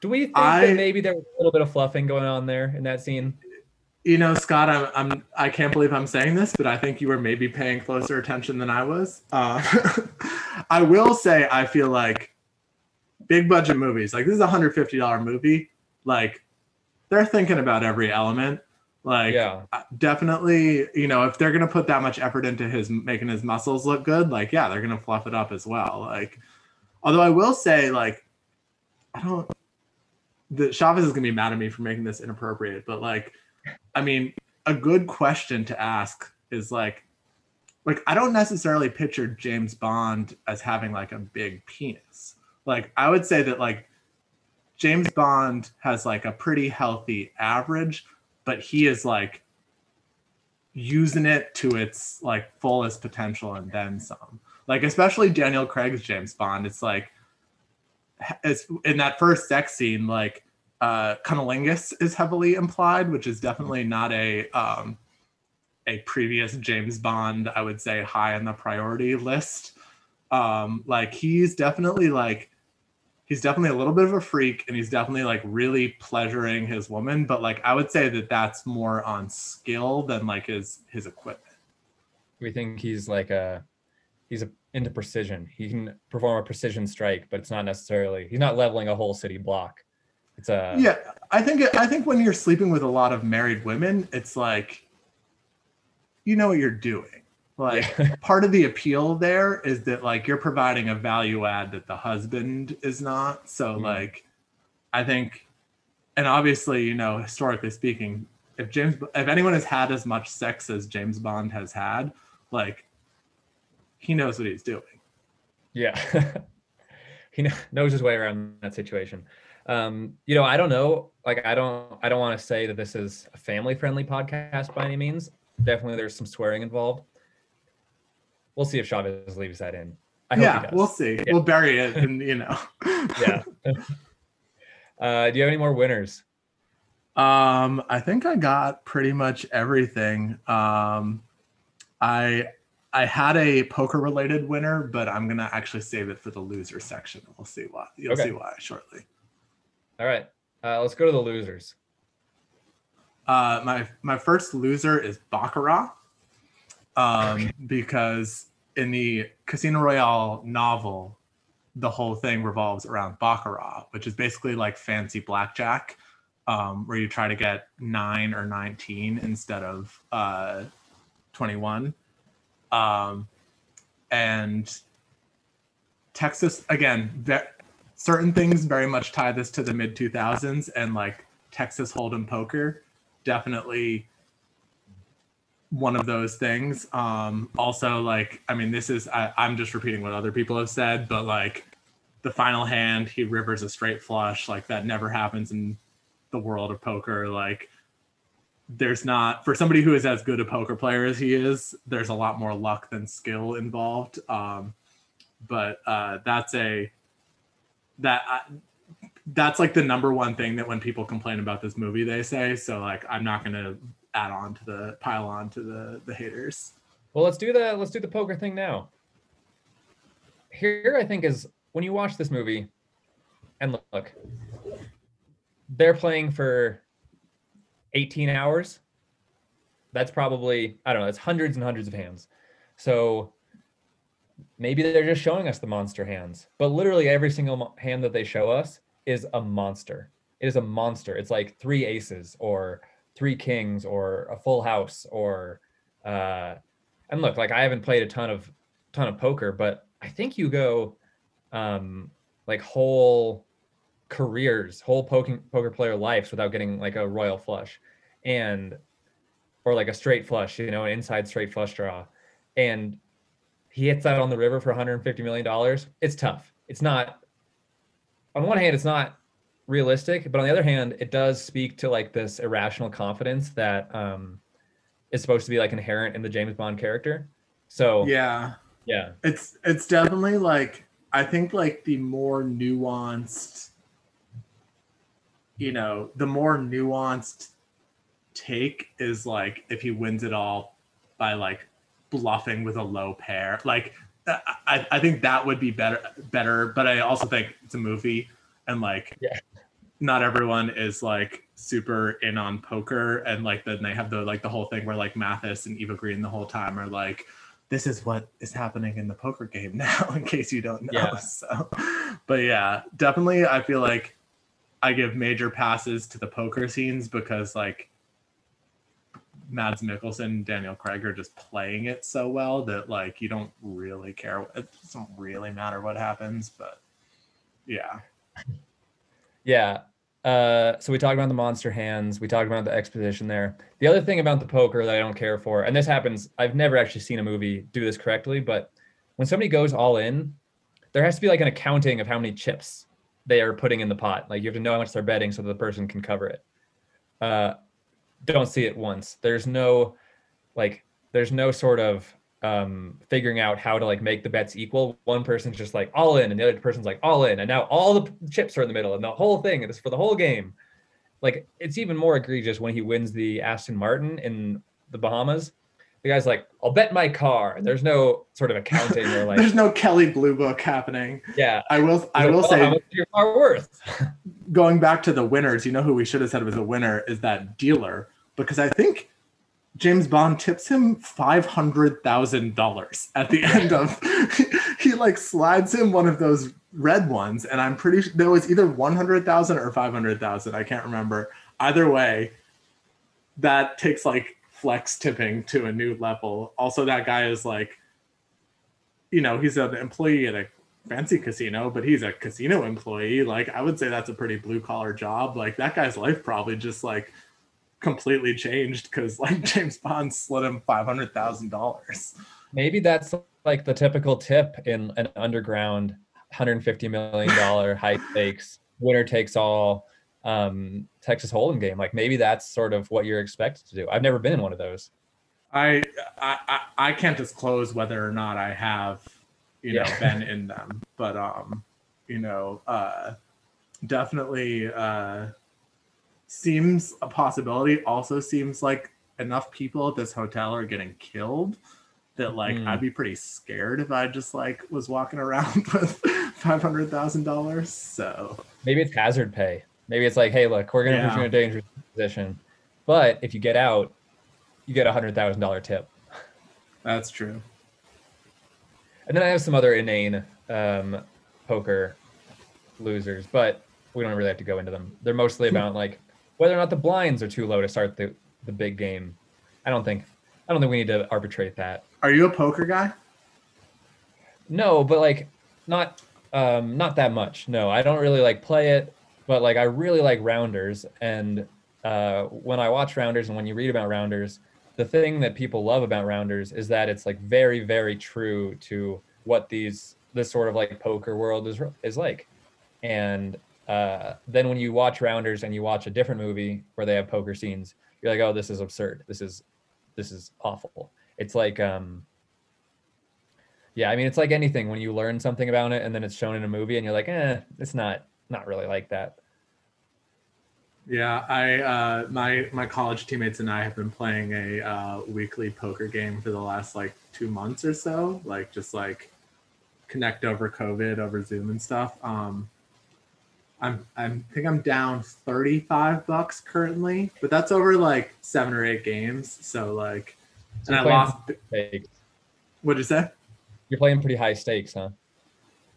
Do we think I- that maybe there was a little bit of fluffing going on there in that scene? You know, Scott, I'm, I'm I can't believe I'm saying this, but I think you were maybe paying closer attention than I was. Uh, I will say I feel like big budget movies, like this is a hundred fifty dollar movie, like they're thinking about every element. Like yeah. uh, definitely, you know, if they're gonna put that much effort into his making his muscles look good, like yeah, they're gonna fluff it up as well. Like, although I will say, like, I don't. The Chavez is gonna be mad at me for making this inappropriate, but like, I mean, a good question to ask is like, like I don't necessarily picture James Bond as having like a big penis. Like I would say that like James Bond has like a pretty healthy average, but he is like using it to its like fullest potential and then some. Like especially Daniel Craig's James Bond, it's like it's in that first sex scene, like uh cunnilingus is heavily implied, which is definitely not a um a previous James Bond, I would say high on the priority list. Um, like he's definitely like he's definitely a little bit of a freak and he's definitely like really pleasuring his woman, but like I would say that that's more on skill than like his his equipment. We think he's like a he's a, into precision. He can perform a precision strike, but it's not necessarily he's not leveling a whole city block. It's a yeah, I think I think when you're sleeping with a lot of married women, it's like you know what you're doing. Like yeah. part of the appeal there is that like you're providing a value add that the husband is not. So Mhm. like I think and obviously, you know, historically speaking, if James if anyone has had as much sex as James Bond has had, like he knows what he's doing. Yeah. he knows his way around that situation. Um, you know, I don't know. Like, I don't, I don't want to say that this is a family-friendly podcast by any means. Definitely, there's some swearing involved. We'll see if Chavez leaves that in. I yeah, we'll see. Yeah. We'll bury it, and you know. yeah. uh, do you have any more winners? Um, I think I got pretty much everything. Um, I I had a poker related winner, but I'm gonna actually save it for the loser section. We'll see why. You'll Okay. see why shortly. All right. Uh, let's go to the losers. Uh, my my first loser is Baccarat, um, because in the Casino Royale novel, the whole thing revolves around Baccarat, which is basically like fancy blackjack, um, where you try to get nine or nineteen instead of uh, twenty-one, um, and Texas again. Ve- certain things very much tie this to the mid 2000s and like Texas Hold'em poker definitely one of those things. Um, also, like, I mean, this is, I, I'm just repeating what other people have said, but like the final hand, he rivers a straight flush. Like, that never happens in the world of poker. Like, there's not, for somebody who is as good a poker player as he is, there's a lot more luck than skill involved. Um, but uh, that's a, that, I, that's like the number one thing that when people complain about this movie they say so like i'm not to add on to the pile on to the the haters Well, let's do the let's do the poker thing now. Here, I think is when you watch this movie, and look, they're playing for 18 hours. That's probably I don't know. It's hundreds and hundreds of hands. So maybe they're just showing us the monster hands, but literally every single hand that they show us is a monster. It is a monster. It's like three aces or three kings or a full house or uh and look like i haven't played a ton of ton of poker but i think you go um like whole careers whole poking, poker player lives without getting like a royal flush and or like a straight flush you know an inside straight flush draw. And he hits that on the river for 150 million dollars. It's tough. It's not on one hand it's not realistic but on the other hand it does speak to like this irrational confidence that um is supposed to be like inherent in the James Bond character. So yeah. yeah, it's it's definitely like i think like the more nuanced you know the more nuanced take is like if he wins it all by like bluffing with a low pair like I, I think that would be better better but i also think it's a movie and like Yeah. not everyone is like super in on poker and like then they have the like the whole thing where like mathis and eva green the whole time are like this is what is happening in the poker game now in case you don't know Yeah. so but yeah definitely i feel like i give major passes to the poker scenes because like Mads Mikkelsen and Daniel Craig are just playing it so well that like you don't really care. It doesn't really matter what happens, but yeah, yeah. Uh, so we talked about the monster hands. We talked about the exposition there. The other thing about the poker that I don't care for, and this happens, I've never actually seen a movie do this correctly, but when somebody goes all in, there has to be like an accounting of how many chips they are putting in the pot. Like you have to know how much they're betting so the person can cover it. Uh, don't see it once. There's no like there's no sort of um figuring out how to like make the bets equal. One person's just like all in and the other person's like all in and now all the chips are in the middle and the whole thing is for the whole game. Like it's even more egregious when he wins the Aston Martin in the Bahamas. The guy's like, I'll bet my car. And there's no sort of accounting or like there's no Kelley Blue Book happening. yeah. I will. I He's will like, "Oh, how say, much your car worth? going back to the winners, you know who we should have said was a winner is that dealer because I think James Bond tips him five hundred thousand dollars at the end of. he like slides him one of those red ones, and I'm pretty sure there was either one hundred thousand or five hundred thousand. I can't remember. Either way, that takes like flex tipping to a new level. Also, that guy is like, you know, he's an employee at a fancy casino, but he's a casino employee. Like, I would say that's a pretty blue collar job. Like, that guy's life probably just like completely changed because like James Bond slid him five hundred thousand dollars. Maybe that's like the typical tip in an underground 150 million dollar high stakes winner takes all um, Texas Hold'em game. Like maybe that's sort of what you're expected to do. I've never been in one of those. I, I I- can't disclose whether or not I have, you know, Yeah. been in them. But um, you know, uh definitely uh seems a possibility. Also seems like enough people at this hotel are getting killed that like Mm. I'd be pretty scared if I just like was walking around with five hundred thousand dollars. So Maybe it's hazard pay. Maybe it's like, hey, look, we're gonna put you in a dangerous position, but if you get out, you get a hundred thousand dollar tip. that's true. And then I have some other inane um, poker losers, but we don't really have to go into them. They're mostly about like whether or not the blinds are too low to start the, the big game. I don't think I don't think we need to arbitrate that. Are you a poker guy? No, but like not um not that much. No, I don't really like play it, but like I really like rounders and uh when I watch rounders and when you read about rounders, the thing that people love about rounders is that it's like very very true to what these this sort of like poker world is is like. And uh then when you watch rounders and you watch a different movie where they have poker scenes, you're like, "Oh, this is absurd. This is this is awful." It's like um yeah, I mean, it's like anything when you learn something about it and then it's shown in a movie and you're like, eh, it's not not really like that. Yeah, I uh, my my college teammates and I have been playing a uh, weekly poker game for the last like two months or so. Like just like connect over COVID over Zoom and stuff. Um, I'm I'm I think I'm down thirty five bucks currently, but that's over like seven or eight games. So like, So and I lost. stakes. What'd you say? You're playing pretty high stakes, huh?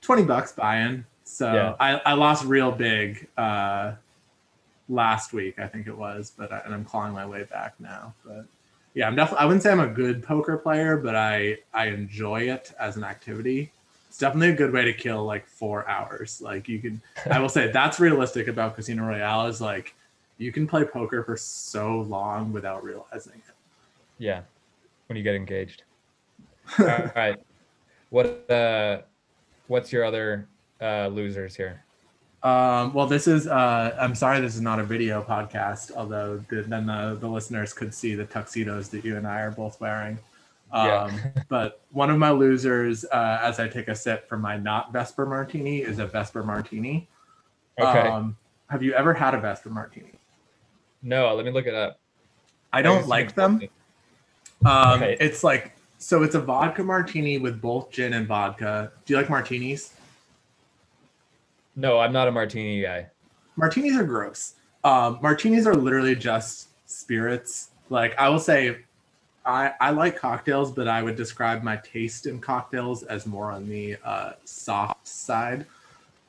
20 bucks buy-in. So Yeah. I, I lost real big uh, last week, I think it was, but I, and I'm clawing my way back now. But yeah, I'm definitely. I wouldn't say I'm a good poker player, but I I enjoy it as an activity. It's definitely a good way to kill like four hours. Like you can, I will say that's realistic about Casino Royale is like you can play poker for so long without realizing it. Yeah. When you get engaged. All right. What uh what's your other uh losers here? Um, well, this is. Uh, I'm sorry, this is not a video podcast. Although the, then the, the listeners could see the tuxedos that you and I are both wearing. Um, Yeah. but one of my losers, uh, as I take a sip from my not Vesper Martini, is a Vesper Martini. Okay. Um, have you ever had a Vesper Martini? no, let me look it up. I don't just like them. Um, Okay. It's like so. It's a vodka martini with both gin and vodka. Do you like martinis? No, I'm not a martini guy. martinis are gross. Um, martinis are literally just spirits. Like I will say, I I like cocktails, but I would describe my taste in cocktails as more on the uh, soft side.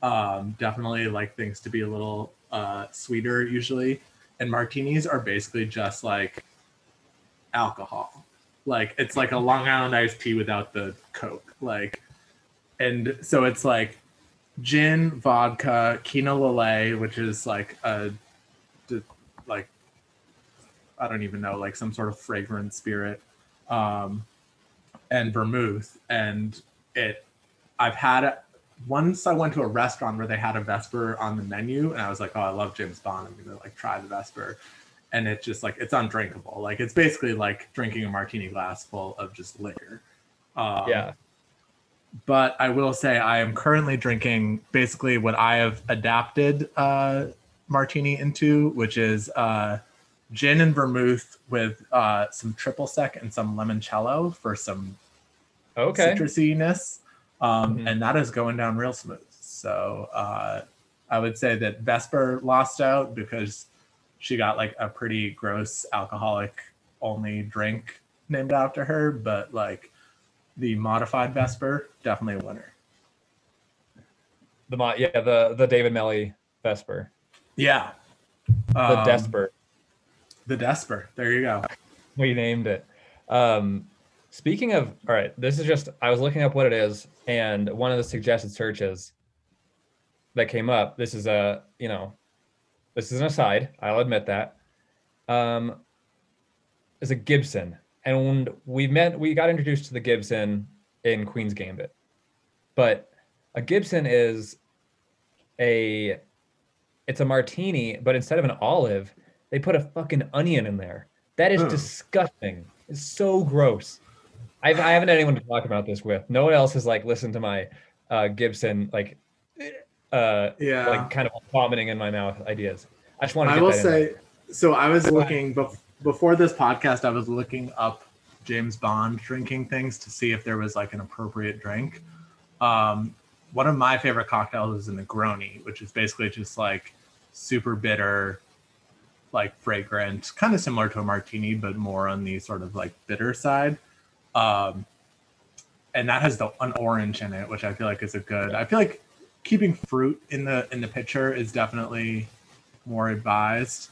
Um, definitely like things to be a little uh, sweeter usually, and martinis are basically just like alcohol. Like it's like a Long Island iced tea without the Coke. Like, and so it's like gin, vodka, Kina Lillet, which is like a like, I don't even know, like some sort of fragrant spirit, um, and vermouth. And it, I've had it once. I went to a restaurant where they had a Vesper on the menu, and I was like, oh, I love James Bond. I'm gonna like try the Vesper. And it's just like it's undrinkable. Like it's basically like drinking a martini glass full of just liquor. Um, yeah. But I will say I am currently drinking basically what I have adapted uh, martini into, which is uh, gin and vermouth with uh, some triple sec and some limoncello for some Okay. citrusiness, um, Mhm. and that is going down real smooth. So uh, I would say that Vesper lost out because she got like a pretty gross alcoholic only drink named after her, but like the modified Vesper definitely a winner. The mo- yeah, the the David Melly Vesper. Yeah, The Um, Desper. The Desper. There you go. we named it. Um, speaking of, all right, this is just, I was looking up what it is, and one of the suggested searches that came up, this is a, you know, this is an aside, I'll admit that, um, is a Gibson. And we met, we got introduced to the Gibson in Queen's Gambit. But a Gibson is a, it's a martini, but instead of an olive, they put a fucking onion in there. That is disgusting. It's so gross. I've, I haven't had anyone to talk about this with. No one else has like listened to my uh, Gibson like uh Yeah. like kind of vomiting in my mouth ideas. I just want to. I will say, so I was looking bef- before this podcast. I was looking up James Bond drinking things to see if there was like an appropriate drink. Um, one of my favorite cocktails is a Negroni, which is basically just like super bitter, like fragrant, kind of similar to a martini, but more on the sort of like bitter side. Um, and that has the an orange in it, which I feel like is a good. I feel like keeping fruit in the in the pitcher is definitely more advised.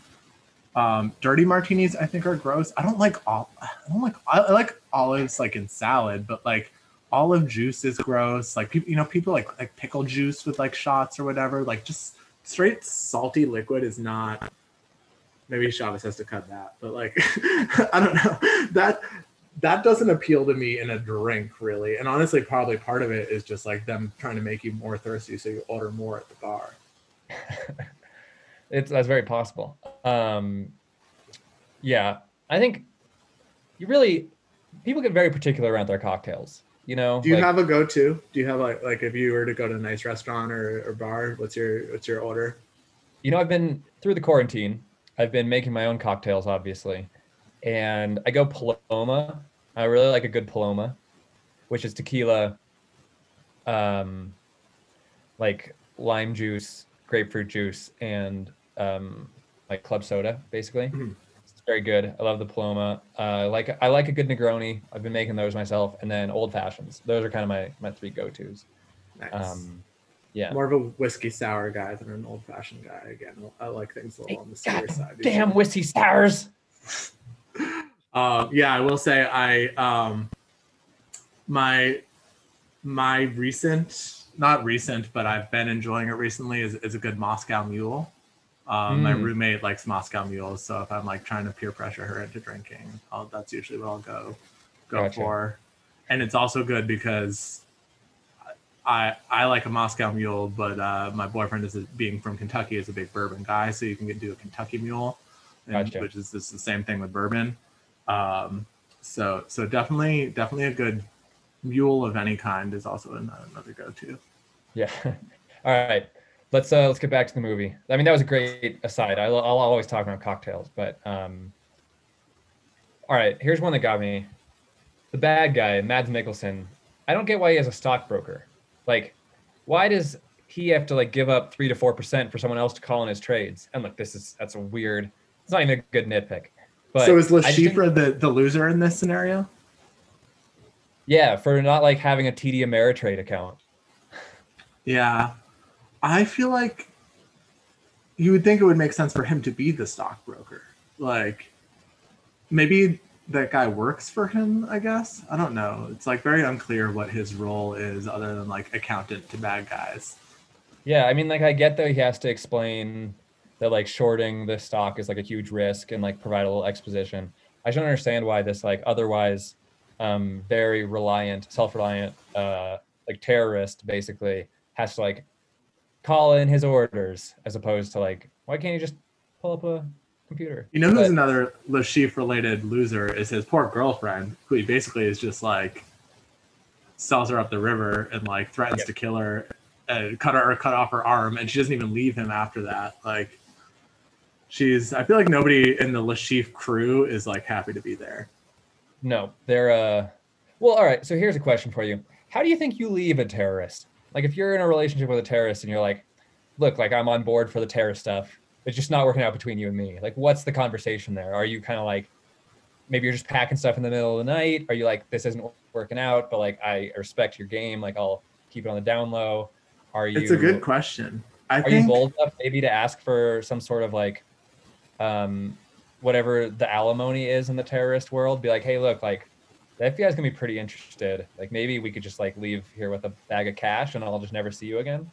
Um, dirty martinis, I think, are gross. I don't like all. I don't like. I, like olives like in salad, but like olive juice is gross. Like people, you know, people like like pickle juice with like shots or whatever. Like just straight salty liquid is not. Maybe Chavez has to cut that, but like I don't know that that doesn't appeal to me in a drink really. And honestly, probably part of it is just like them trying to make you more thirsty, so you order more at the bar. it's that's very possible. Um, yeah, I think you really people get very particular around their cocktails. You know, Do you like- have a go-to? Do you have like like if you were to go to a nice restaurant or, or bar, what's your what's your order? you know, I've been through the quarantine. I've been making my own cocktails, obviously, and I go Paloma. I really like a good Paloma, which is tequila, um, like lime juice, grapefruit juice, and um, like club soda, basically. Mhm. It's very good. I love the Paloma. Uh, I like I like a good Negroni. I've been making those myself, and then old fashions. Those are kind of my my three go tos. Nice. Um, yeah. More of a whiskey sour guy than an old-fashioned guy. Again, I like things a little on the serious side. Damn whiskey sours. Um, yeah, I will say I um, my my recent not recent, but I've been enjoying it recently is, is a good Moscow Mule. Um, My Mm. roommate likes Moscow mules, so if I'm like trying to peer pressure her into drinking, I'll, that's usually what I'll go go Gotcha. for. And it's also good because I I like a Moscow Mule, but uh, my boyfriend is a, being from Kentucky is a big bourbon guy, so you can get, do a Kentucky Mule, and- Gotcha. which is just the same thing with bourbon. Um, so so definitely definitely a good mule of any kind is also an- another go to. Yeah. All right. Let's uh let's get back to the movie. I mean, that was a great aside. I, I'll always talk about cocktails, but um. All right. Here's one that got me. The bad guy, Mads Mikkelsen. I don't get why he has a stockbroker. Like, why does he have to like give up three to four percent for someone else to call in his trades? And look, this is that's a weird. It's not even a good nitpick. But so is Le I just think- Chiffre the, the loser in this scenario? Yeah, for not like having a TD Ameritrade account. Yeah. I feel like you would think it would make sense for him to be the stockbroker. Like maybe that guy works for him, I guess. I don't know. It's like very unclear what his role is other than like accountant to bad guys. Yeah, I mean, like I get that he has to explain that like shorting the stock is like a huge risk and like provide a little exposition. I don't understand why this like otherwise um very reliant, self-reliant uh like terrorist basically has to like call in his orders as opposed to like why can't he just pull up a computer? You know who's But- another Chiffre related loser is his poor girlfriend, who he basically is just like sells her up the river and like threatens Yep. to kill her and cut her or cut off her arm, and she doesn't even leave him after that. Like she's I feel like nobody in the Chiffre crew is like happy to be there. No, they're uh well, all right. So here's a question for you. How do you think you leave a terrorist? Like if you're in a relationship with a terrorist and you're like, look, like I'm on board for the terrorist stuff. It's just not working out between you and me. Like what's the conversation there? Are you kind of like maybe you're just packing stuff in the middle of the night? Are you like this isn't working out, but like I respect your game, like I'll keep it on the down low? Are you It's a good question. I are think you bold enough maybe to ask for some sort of like um whatever the alimony is in the terrorist world be like hey look like the fbi is gonna be pretty interested like maybe we could just like leave here with a bag of cash and i'll just never see you again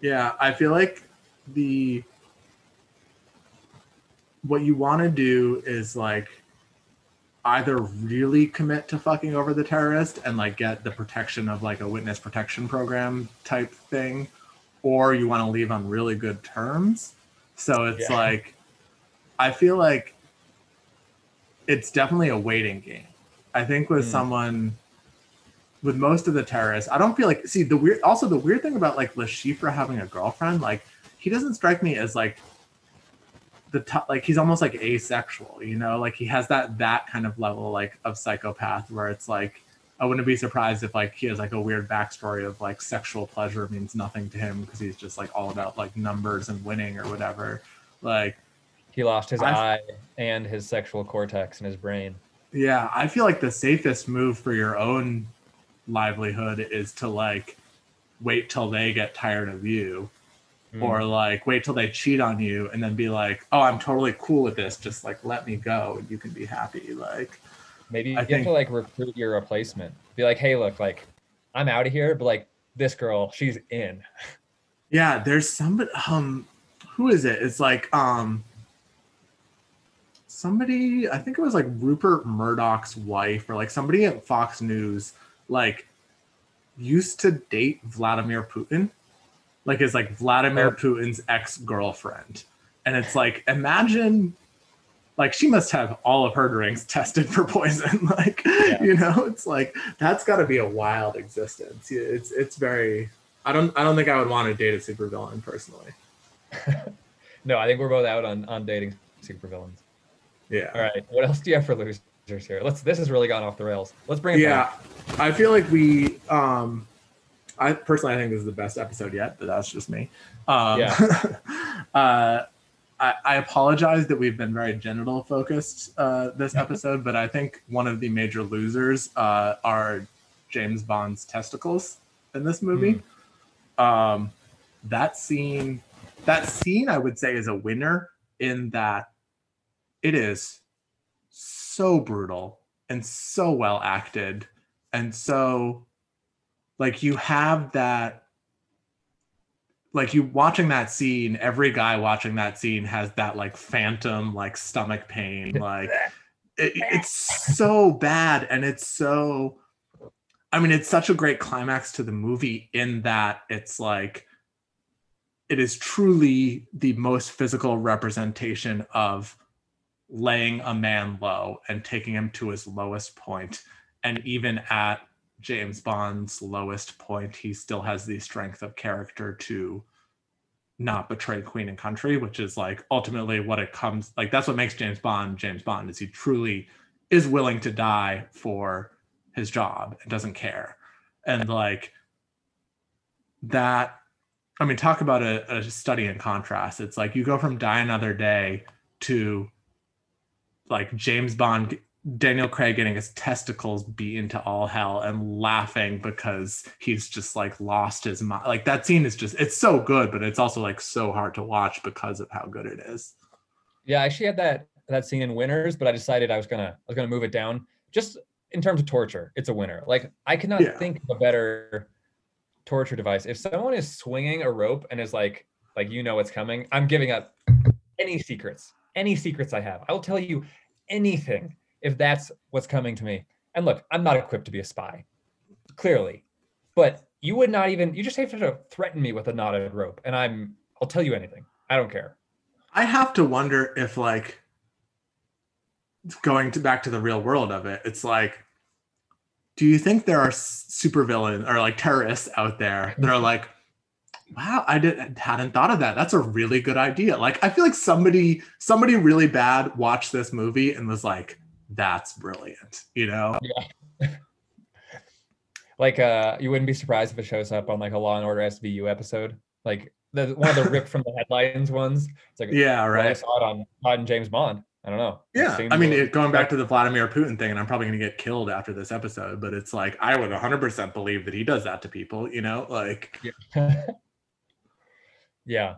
Yeah, I feel like the what you want to do is like either really commit to fucking over the terrorist and like get the protection of like a witness protection program type thing or you want to leave on really good terms. So it's Yeah. like I feel like it's definitely a waiting game. I think with Hmm. someone with most of the terrorists, I don't feel like see the weird also the weird thing about like Le Chiffre having a girlfriend, like he doesn't strike me as like the top like he's almost like asexual, you know, like he has that that kind of level like of psychopath where it's like I wouldn't be surprised if like he has like a weird backstory of like sexual pleasure means nothing to him because he's just like all about like numbers and winning or whatever. Like He lost his I've- eye and his sexual cortex in his brain. Yeah, I feel like the safest move for your own livelihood is to like wait till they get tired of you Mm. or like wait till they cheat on you and then be like, "Oh, I'm totally cool with this. Just like let me go and you can be happy." Like Maybe you I have think- to like recruit your replacement. Be like, hey, look, like I'm out of here, but like this girl, she's in. Yeah, there's somebody um who is it? It's like um somebody I think it was like Rupert Murdoch's wife or like somebody at Fox News like used to date Vladimir Putin. Like is like Vladimir. Putin's ex-girlfriend. And it's like imagine like she must have all of her drinks tested for poison like Yeah. you know it's like that's got to be a wild existence it's it's very I don't. I don't think I would want to date a supervillain personally. No, I think we're both out on on dating supervillains. Yeah. All right, what else do you have for losers here? Let's. This has really gone off the rails. Let's bring it Yeah. back. I feel like we. Um, I personally, I think this is the best episode yet, but that's just me. Um, Yeah. uh, I, I apologize that we've been very genital focused uh, this episode, but I think one of the major losers uh, are James Bond's testicles in this movie. Um, that scene, that scene, I would say is a winner in that it is so brutal and so well acted and so like you have that like you watching that scene every guy watching that scene has that like phantom like stomach pain like it, it's so bad and it's so i mean it's such a great climax to the movie in that it's like it is truly the most physical representation of laying a man low and taking him to his lowest point and even at James Bond's lowest point, he still has the strength of character to not betray queen and country, which is like ultimately what it comes like. That's what makes James Bond James Bond is he truly is willing to die for his job and doesn't care. And like that, I mean, talk about a, a study in contrast. It's like you go from Die Another Day to like James Bond Daniel Craig getting his testicles beaten to all hell and laughing because he's just like lost his mind. Like that scene is just it's so good, but it's also like so hard to watch because of how good it is. Yeah, I actually had that that scene in Winners, but I decided I was gonna I was gonna move it down. Just in terms of torture, it's a winner. Like I cannot Yeah. think of a better torture device. If someone is swinging a rope and is like like you know what's coming, I'm giving up any secrets, any secrets I have. I will tell you anything if that's what's coming to me. And look, I'm not equipped to be a spy, clearly, but you would not even. You just have to threaten me with a knotted rope, and I'm. I'll tell you anything. I don't care. I have to wonder if like going to back to the real world of it, it's like do you think there are supervillains or like terrorists out there that are like wow i did hadn't thought of that. That's a really good idea. Like i feel like somebody somebody really bad watched this movie and was like that's brilliant you know? Yeah. like uh you wouldn't be surprised if it shows up on like a law and order svu episode. Like the one of the ripped from the headlines ones. It's like yeah well, i right. saw it on it in james bond. I don't know. Yeah i mean it, going back to the vladimir putin thing and i'm probably going to get killed after this episode but it's like i would 100% believe that he does that to people you know? Like yeah Yeah,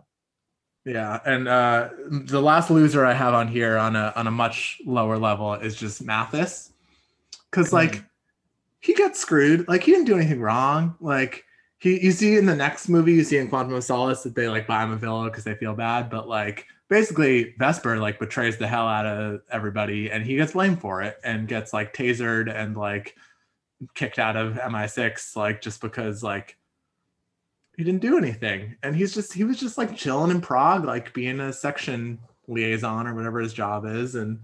Yeah, and uh, the last loser I have on here on a on a much lower level is just Mathis, because like he got screwed. Like he didn't do anything wrong. Like he, you see in the next movie, you see in Quantum of Solace that they like buy him a villa because they feel bad, but like basically Vesper like betrays the hell out of everybody, and he gets blamed for it and gets like tasered and like kicked out of MI6, like just because like he didn't do anything and he's just he was just like chilling in prague like being a section liaison or whatever his job is and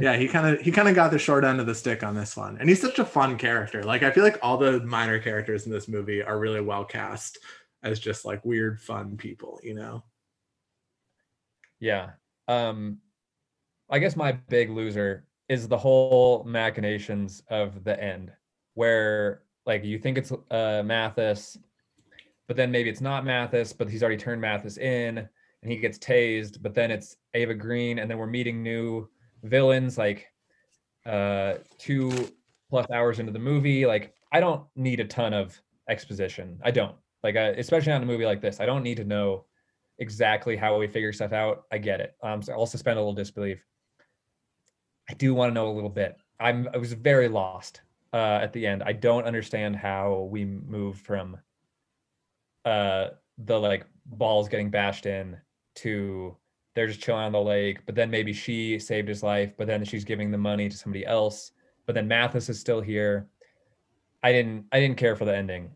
yeah, he kind of he kind of got the short end of the stick on this one, and he's such a fun character. Like I feel like all the minor characters in this movie are really well cast as just like weird, fun people. You know? Yeah. Um, I guess my big loser is the whole machinations of the end, where like you think it's uh, Mathis, but then maybe it's not Mathis, but he's already turned Mathis in, and he gets tased. But then it's Eva Green, and then we're meeting new villains like uh two plus hours into the movie. Like i don't need a ton of exposition. I don't. Like uh, especially on a movie like this. I don't need to know exactly how we figure stuff out. I get it. Um so i'll suspend a little disbelief. I do want to know a little bit. I'm i was very lost uh at the end. I don't understand how we move from uh the like balls getting bashed in to they're just chilling on the lake. But then maybe she saved his life, but then she's giving the money to somebody else. But then Mathis is still here. I didn't I didn't care for the ending.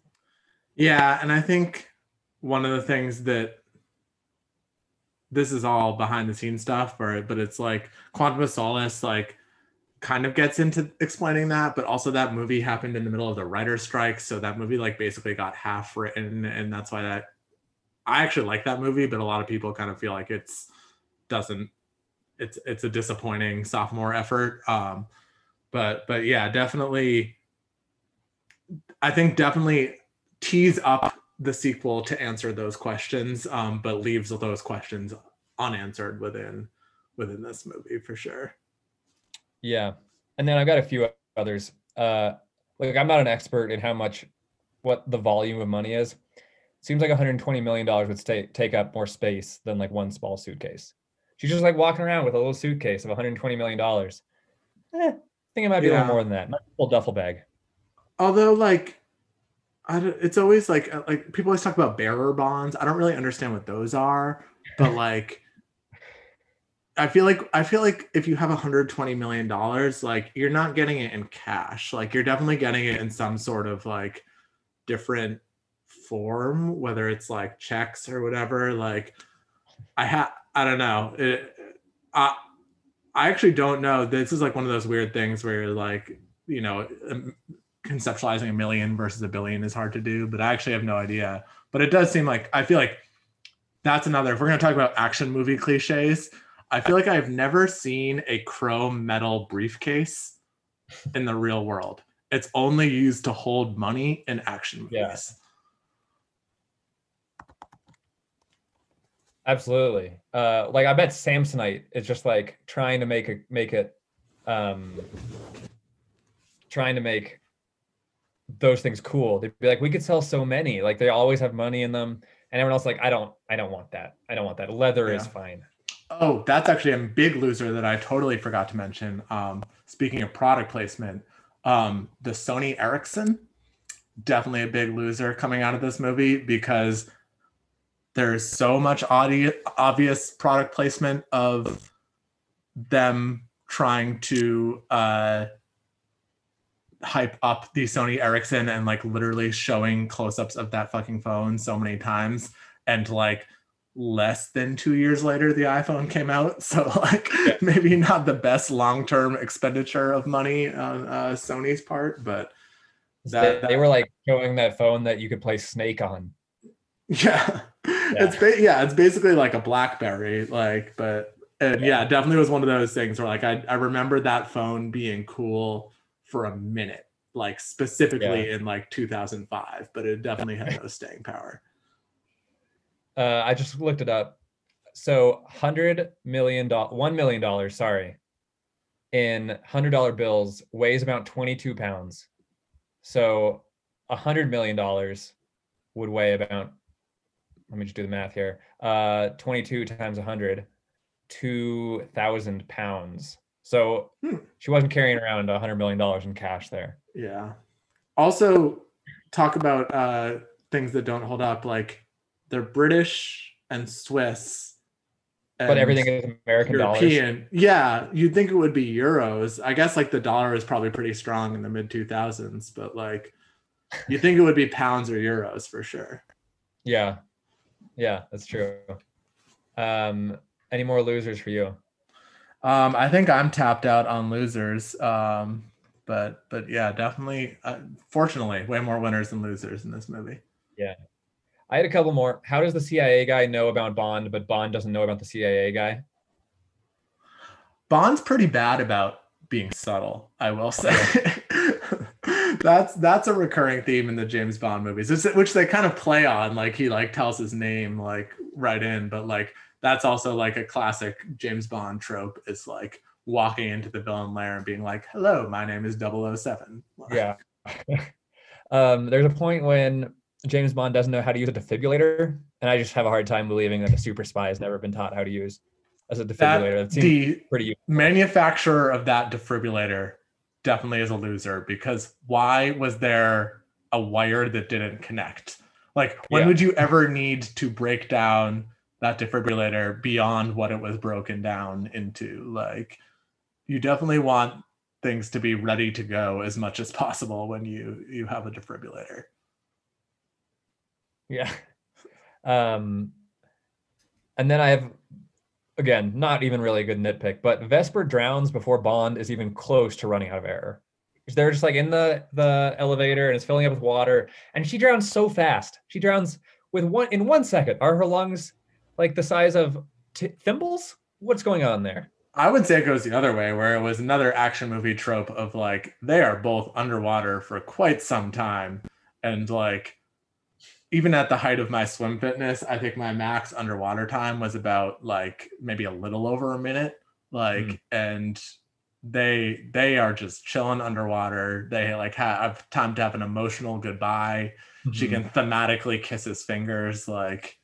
Yeah, and I think one of the things that this is all behind the scenes stuff, or but it's like Quantum of Solace, like kind of gets into explaining that, but also that movie happened in the middle of the writer's strike, so that movie like basically got half written, and that's why that I actually like that movie, but a lot of people kind of feel like it's doesn't it's it's a disappointing sophomore effort um but but yeah definitely i think definitely tease up the sequel to answer those questions um but leaves those questions unanswered within within this movie for sure yeah and then i've got a few others uh like i'm not an expert in how much what the volume of money is seems like 120 million dollars would stay, take up more space than like one small suitcase She's just like walking around with a little suitcase of 120 million dollars. Eh, I think it might be yeah. a little more than that. full duffel bag. Although, like, I don't, it's always like uh, like people always talk about bearer bonds. I don't really understand what those are, but like. I feel like I feel like if you have 120 million dollars, like you're not getting it in cash. Like you're definitely getting it in some sort of like different form, whether it's like checks or whatever. Like I have I don't know. It, I I actually don't know. This is like one of those weird things where you're like, you know, um, conceptualizing a million versus a billion is hard to do, but I actually have no idea. But it does seem like I feel like that's another. If we're gonna talk about action movie cliches, I feel like I've never seen a chrome metal briefcase in the real world. It's only used to hold money in action movies. Yeah. Absolutely. Uh, like I bet Samsonite is just like trying to make a make it, um, trying to make those things cool. They'd be like, we could sell so many. Like they always have money in them, and everyone else like, I don't, I don't want that. I don't want that. Leather yeah. is fine. Oh, that's actually a big loser that I totally forgot to mention. Um, speaking of product placement, um, the Sony Ericsson, definitely a big loser coming out of this movie because there's so much audio, obvious product placement of them trying to uh, hype up the Sony Ericsson and like literally showing close-ups of that fucking phone so many times and like less than two years later the iphone came out so like yeah. maybe not the best long-term expenditure of money on uh, sony's part but that, they, they were like showing that phone that you could play snake on yeah, yeah. it's ba- yeah, it's basically like a BlackBerry, like, but and yeah. yeah, definitely was one of those things where like I I remember that phone being cool for a minute, like specifically in like 2005, but it definitely had no staying power. Uh, I just looked it up. So hundred million dollars, one million dollars, sorry, in hundred dollar bills weighs about 22 pounds. So a hundred million dollars would weigh about let me just do the math here. Uh, 22 times 100, 2,000 pounds. So hmm. she wasn't carrying around $100 million in cash there. Yeah. Also, talk about uh, things that don't hold up. Like they're British and Swiss. And but everything is American European. Dollars. Yeah, you'd think it would be euros. I guess like the dollar is probably pretty strong in the mid 2000s, but like you think it would be pounds or euros for sure. Yeah. Yeah, that's true. Um, any more losers for you? Um, I think I'm tapped out on losers. Um, but but yeah, definitely. Uh, fortunately, way more winners than losers in this movie. Yeah, I had a couple more. How does the CIA guy know about Bond, but Bond doesn't know about the CIA guy? Bond's pretty bad about being subtle. I will say. that's that's a recurring theme in the James Bond movies, which they kind of play on. Like he like tells his name like right in, but like that's also like a classic James Bond trope. Is like walking into the villain lair and being like, "Hello, my name is 007. Yeah. um, there's a point when James Bond doesn't know how to use a defibrillator, and I just have a hard time believing that a super spy has never been taught how to use as a defibrillator. That, the pretty useful. manufacturer of that defibrillator definitely is a loser because why was there a wire that didn't connect? Like, when yeah. would you ever need to break down that defibrillator beyond what it was broken down into? Like, you definitely want things to be ready to go as much as possible when you you have a defibrillator. Yeah. Um and then I have again, not even really a good nitpick, but Vesper drowns before Bond is even close to running out of air. They're just like in the the elevator and it's filling up with water, and she drowns so fast. She drowns with one in one second. Are her lungs like the size of t- thimbles? What's going on there? I would say it goes the other way, where it was another action movie trope of like they are both underwater for quite some time, and like even at the height of my swim fitness, I think my max underwater time was about like maybe a little over a minute. Like, mm. and they they are just chilling underwater. They like have time to have an emotional goodbye. Mm-hmm. She can thematically kiss his fingers. Like,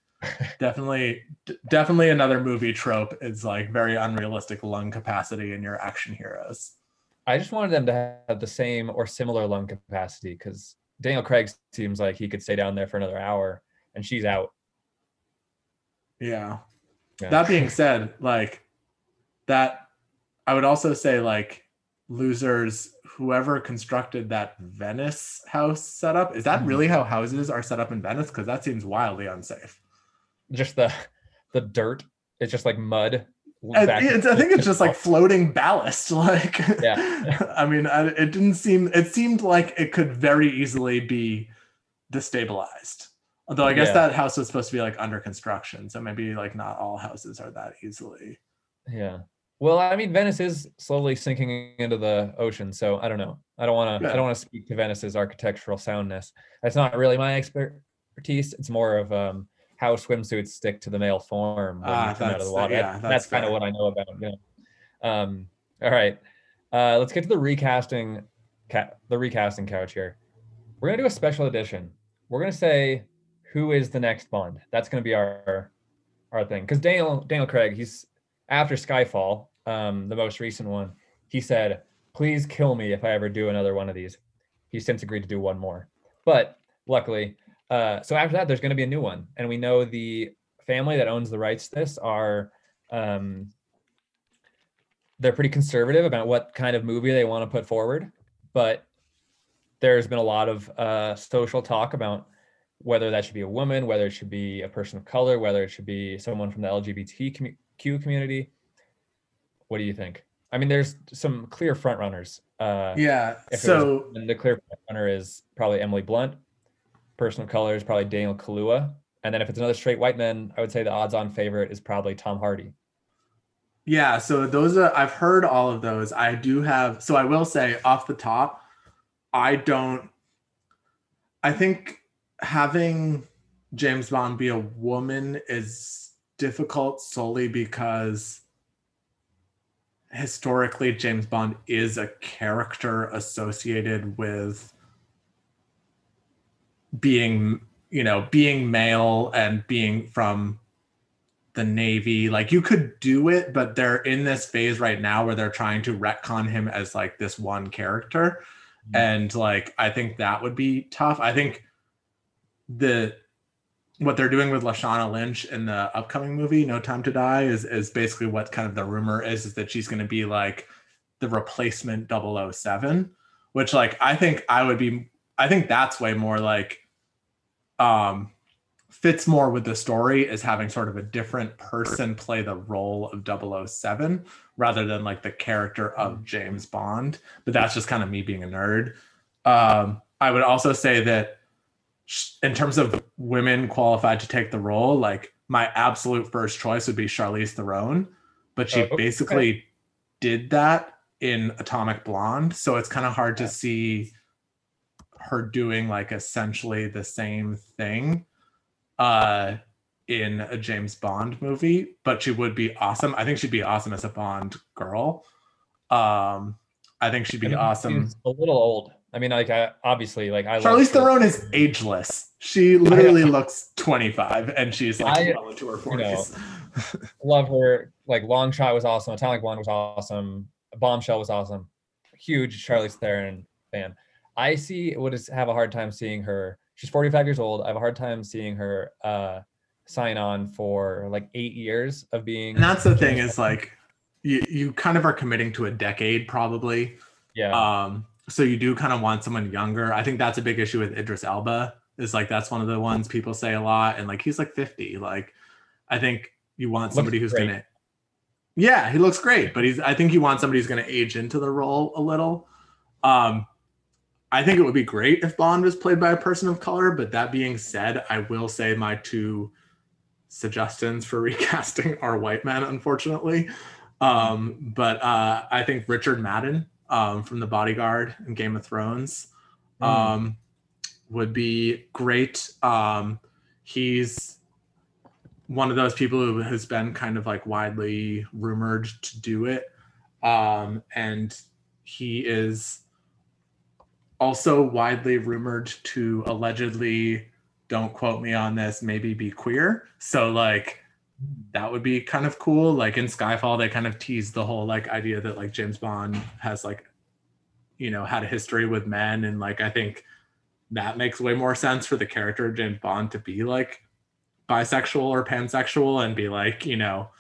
definitely, d- definitely another movie trope is like very unrealistic lung capacity in your action heroes. I just wanted them to have the same or similar lung capacity because Daniel Craig seems like he could stay down there for another hour, and she's out. Yeah. yeah. That being said, like that, I would also say like losers. Whoever constructed that Venice house setup is that mm-hmm. really how houses are set up in Venice? Because that seems wildly unsafe. Just the the dirt. It's just like mud I think it's just like floating ballast. Like, yeah. I mean, I, it didn't seem. It seemed like it could very easily be destabilized. Although I guess yeah. that house was supposed to be like under construction, so maybe like not all houses are that easily. Yeah. Well, I mean, Venice is slowly sinking into the ocean, so I don't know. I don't want to. I don't want to speak to Venice's architectural soundness. That's not really my expertise. It's more of um, how swimsuits stick to the male form when ah, you come out of the water. Yeah, that's, that's kind of what I know about. Yeah. Um, all right, uh, let's get to the recasting. Ca- the recasting couch here. We're gonna do a special edition. We're gonna say who is the next Bond. That's gonna be our our thing. Because Daniel Daniel Craig, he's after Skyfall, um, the most recent one. He said, "Please kill me if I ever do another one of these." He's since agreed to do one more, but luckily uh, so after that, there's going to be a new one, and we know the family that owns the rights to this are um, they're pretty conservative about what kind of movie they want to put forward, but there's been a lot of uh, social talk about whether that should be a woman, whether it should be a person of color, whether it should be someone from the LGBTQ community. What do you think? I mean, there's some clear frontrunners. Uh, yeah. So the clear runner is probably Emily Blunt person of color is probably Daniel Kaluuya. And then if it's another straight white man, I would say the odds-on favorite is probably Tom Hardy. Yeah, so those are I've heard all of those. I do have so I will say off the top, I don't I think having James Bond be a woman is difficult solely because historically James Bond is a character associated with being you know being male and being from the navy like you could do it but they're in this phase right now where they're trying to retcon him as like this one character mm-hmm. and like i think that would be tough i think the what they're doing with lashana lynch in the upcoming movie no time to die is is basically what kind of the rumor is is that she's going to be like the replacement 007 which like i think i would be i think that's way more like um fits more with the story is having sort of a different person play the role of 007 rather than like the character of James Bond. But that's just kind of me being a nerd. Um, I would also say that in terms of women qualified to take the role, like my absolute first choice would be Charlize Theron, but she oh, okay. basically did that in Atomic Blonde, so it's kind of hard to see her doing like essentially the same thing uh in a James Bond movie, but she would be awesome. I think she'd be awesome as a Bond girl. Um I think she'd be think awesome. a little old. I mean, like, I, obviously, like, I. Charlize Theron is ageless. She literally looks 25, and she's like I, well into her 40s. You know, love her. Like, Long Shot was awesome. Atomic Blonde was awesome. Bombshell was awesome. Huge Charlize Theron fan. I see would have a hard time seeing her. She's 45 years old. I have a hard time seeing her uh, sign on for like eight years of being. And that's the thing is like, you you kind of are committing to a decade probably. Yeah. Um so you do kind of want someone younger. I think that's a big issue with Idris Elba. Is like that's one of the ones people say a lot, and like he's like 50. Like I think you want somebody looks who's great. gonna Yeah, he looks great, but he's I think you want somebody who's gonna age into the role a little. Um I think it would be great if Bond was played by a person of color, but that being said, I will say my two suggestions for recasting are white men, unfortunately. Um, but uh, I think Richard Madden um, from The Bodyguard and Game of Thrones mm. um, would be great. Um, he's one of those people who has been kind of like widely rumored to do it. Um, and he is also widely rumored to allegedly, don't quote me on this, maybe be queer. So, like, that would be kind of cool. Like in Skyfall, they kind of teased the whole like idea that like James Bond has like, you know, had a history with men, and like I think that makes way more sense for the character of James Bond to be like bisexual or pansexual and be like, you know,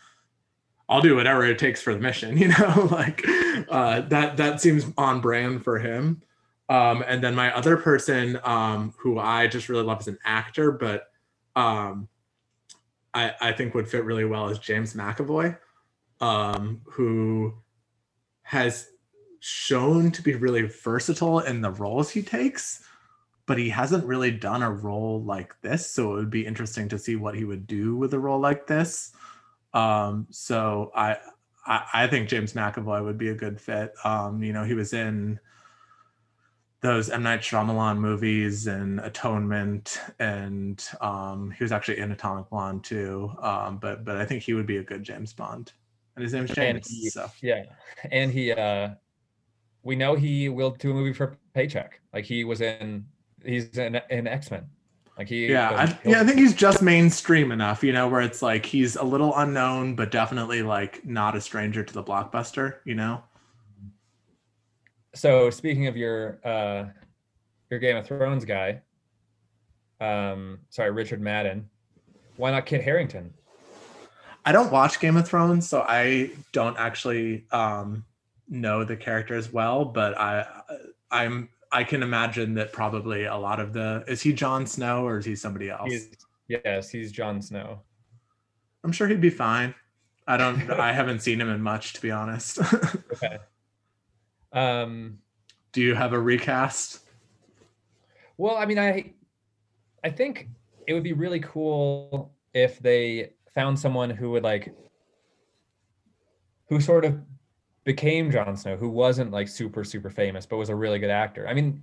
I'll do whatever it takes for the mission, you know, like uh, that that seems on brand for him. Um, and then my other person um, who I just really love as an actor, but um, I, I think would fit really well is James McAvoy, um, who has shown to be really versatile in the roles he takes, but he hasn't really done a role like this. So it would be interesting to see what he would do with a role like this. Um, so I, I, I think James McAvoy would be a good fit. Um, you know, he was in those M Night Shyamalan movies and Atonement, and um, he was actually in Atomic Blonde too. Um, but but I think he would be a good James Bond, and his name's James. He, so yeah, and he, uh, we know he will do a movie for paycheck. Like he was in, he's in, in X Men. Like he, yeah, I, yeah, I think he's just mainstream enough, you know, where it's like he's a little unknown, but definitely like not a stranger to the blockbuster, you know so speaking of your uh your Game of Thrones guy, um, sorry, Richard Madden, why not Kit Harington? I don't watch Game of Thrones, so I don't actually um know the character as well, but I I'm I can imagine that probably a lot of the is he Jon Snow or is he somebody else? He's, yes, he's Jon Snow. I'm sure he'd be fine. I don't I haven't seen him in much to be honest. okay. Um, Do you have a recast? Well, I mean, I I think it would be really cool if they found someone who would like who sort of became Jon Snow, who wasn't like super super famous, but was a really good actor. I mean,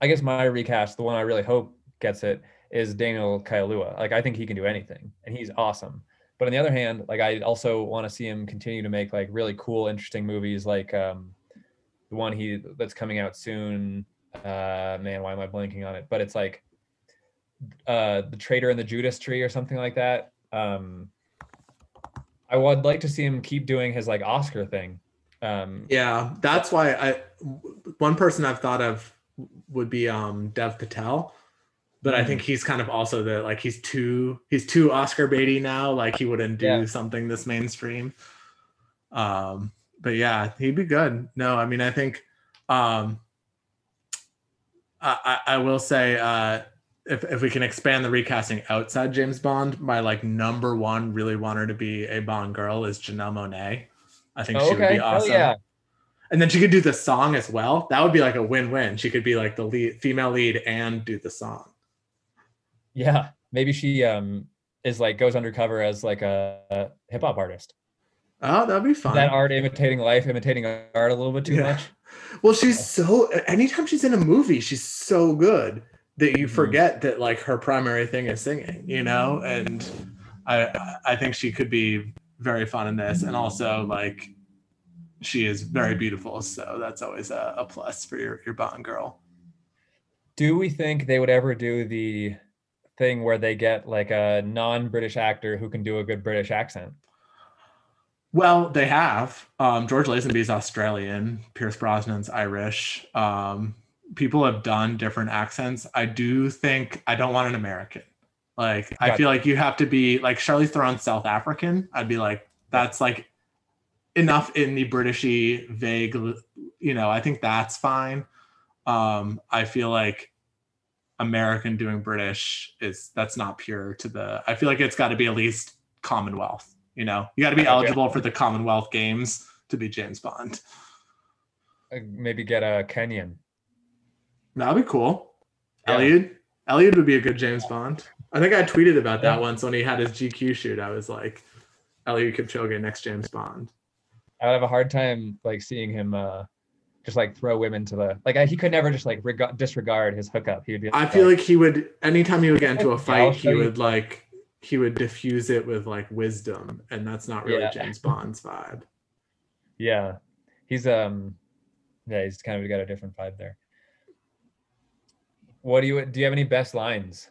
I guess my recast, the one I really hope gets it, is Daniel Kaluuya. Like I think he can do anything, and he's awesome. But on the other hand, like I also want to see him continue to make like really cool, interesting movies, like um, the one he that's coming out soon. Uh, man, why am I blanking on it? But it's like uh, the Traitor and the Judas Tree or something like that. Um, I would like to see him keep doing his like Oscar thing. Um, yeah, that's why I one person I've thought of would be um, Dev Patel, but mm-hmm. I think he's kind of also the like he's too he's too Oscar baity now. Like he wouldn't do yeah. something this mainstream. Um, but yeah, he'd be good. No, I mean, I think um, I, I will say uh, if if we can expand the recasting outside James Bond, my like number one really want her to be a Bond girl is Janelle Monáe. I think Oh, she would okay. be Hell awesome. yeah. And then she could do the song as well. That would be like a win-win. She could be like the lead female lead and do the song. Yeah. Maybe she um is like goes undercover as like a, a hip hop artist. Oh, that'd be fun. That art imitating life, imitating art a little bit too Yeah. much. Well, she's so anytime she's in a movie, she's so good that you Mhm. forget that like her primary thing is singing, you know? And I I think she could be very fun in this. And also like she is very beautiful. So that's always a, a plus for your, your Bond girl. Do we think they would ever do the thing where they get like a non-British actor who can do a good British accent? Well, they have. Um, George Lazenby's Australian, Pierce Brosnan's Irish. Um, people have done different accents. I do think I don't want an American. Like I Gotcha. feel like you have to be like Charlize Theron's South African. I'd be like, that's like enough in the Britishy vague, you know, I think that's fine. Um, I feel like American doing British is that's not pure to the I feel like it's got to be at least Commonwealth. You know, you got to be Okay. eligible for the Commonwealth Games to be James Bond. Uh, Maybe get a Kenyan. That'd be cool. Yeah. Eliud, Eliud would be a good James Bond. I think I tweeted about that Yeah. once when he had his GQ shoot. I was like, Eliud Kipchoge next James Bond. I would have a hard time like seeing him uh just like throw women to the like I, he could never just like reg- disregard his hookup. He would be. I feel like he would anytime he would get into a fight, he would like he would diffuse it with like wisdom, and that's not really Yeah. James Bond's vibe. yeah, he's um yeah he's kind of got a different vibe there. What do you do? You have any best lines?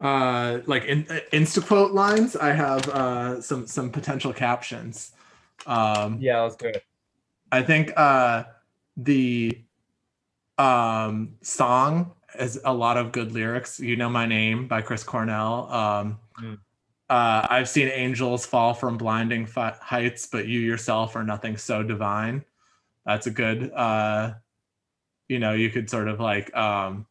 Uh, like in insta quote lines, I have uh some some potential captions. Um, Yeah, let's do it. I think uh, the um, song has a lot of good lyrics. You know my name by Chris Cornell. Um, Mm. uh, I've seen angels fall from blinding fi- heights, but you yourself are nothing so divine. That's a good. Uh, you know, you could sort of like um,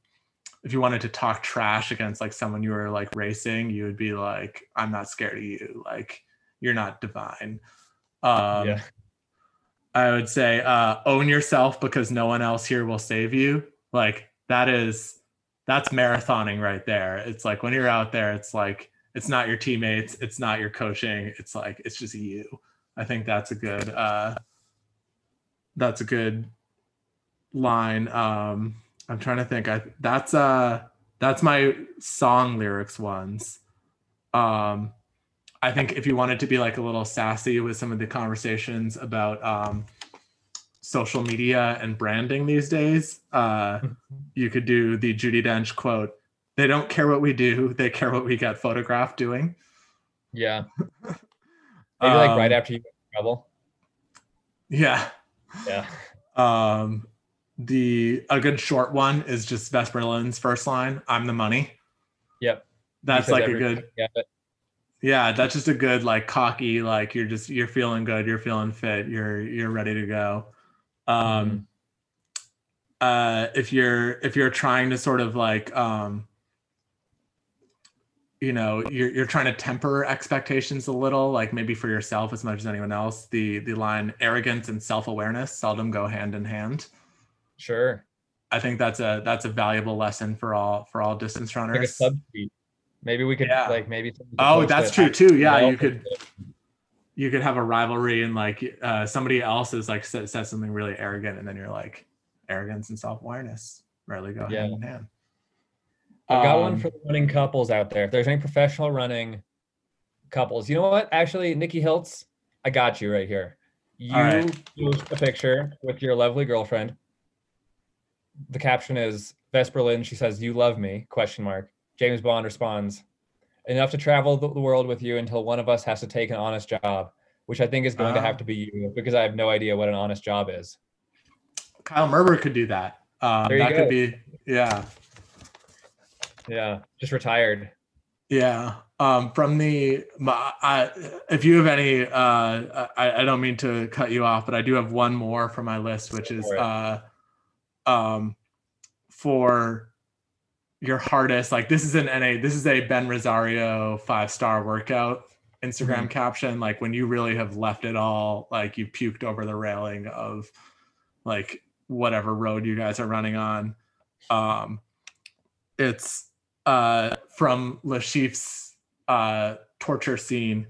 if you wanted to talk trash against like someone you were like racing, you would be like, "I'm not scared of you. Like you're not divine." Um, yeah, I would say uh, own yourself because no one else here will save you. Like that is that's marathoning right there. It's like when you're out there, it's like it's not your teammates, it's not your coaching, it's like it's just you. I think that's a good uh that's a good line. Um I'm trying to think. I that's uh that's my song lyrics ones. Um I think if you wanted to be like a little sassy with some of the conversations about um, social media and branding these days, uh, you could do the Judi Dench quote: "They don't care what we do; they care what we get photographed doing." yeah. Maybe like right Um, after you get in trouble. Yeah. Yeah, Um, the a good short one is just Vesper Lynd's first line: "I'm the money." Yep. That's like a good. Yeah, but Yeah, that's just a good like cocky like you're just you're feeling good, you're feeling fit, you're you're ready to go. Um uh if you're if you're trying to sort of like um you know, you're you're trying to temper expectations a little, like maybe for yourself as much as anyone else. The the line arrogance and self-awareness seldom go hand in hand. sure. I think that's a that's a valuable lesson for all for all distance Like a runners. substitute. Maybe we could Yeah. like maybe. Oh, that's true too. Yeah, you could you could have a rivalry and like uh, somebody else is like said, says something really arrogant and then you're like arrogance and self-awareness rarely go Yeah. hand in hand I've got one Um, for the running couples out there. If there's any professional running couples, you know what? Actually, Nikki Hiltz, I got you right here. You right. post a picture with your lovely girlfriend. The caption is Vesper Lynd. She says, "You love me?" Question mark. James Bond responds, "Enough to travel the world with you until one of us has to take an honest job." Which I think is going to Ah. have to be you because I have no idea what an honest job is. kyle merber could do that um, that could be yeah Yeah, just retired. yeah um, from the my, I, if you have any uh, I, I don't mean to cut you off but i do have one more for my list which is uh, um, for your hardest like this is an NA this is a Ben Rosario five star workout Instagram Mhm. caption like when you really have left it all like you puked over the railing of like whatever road you guys are running on um it's uh from Le Chiffre's uh torture scene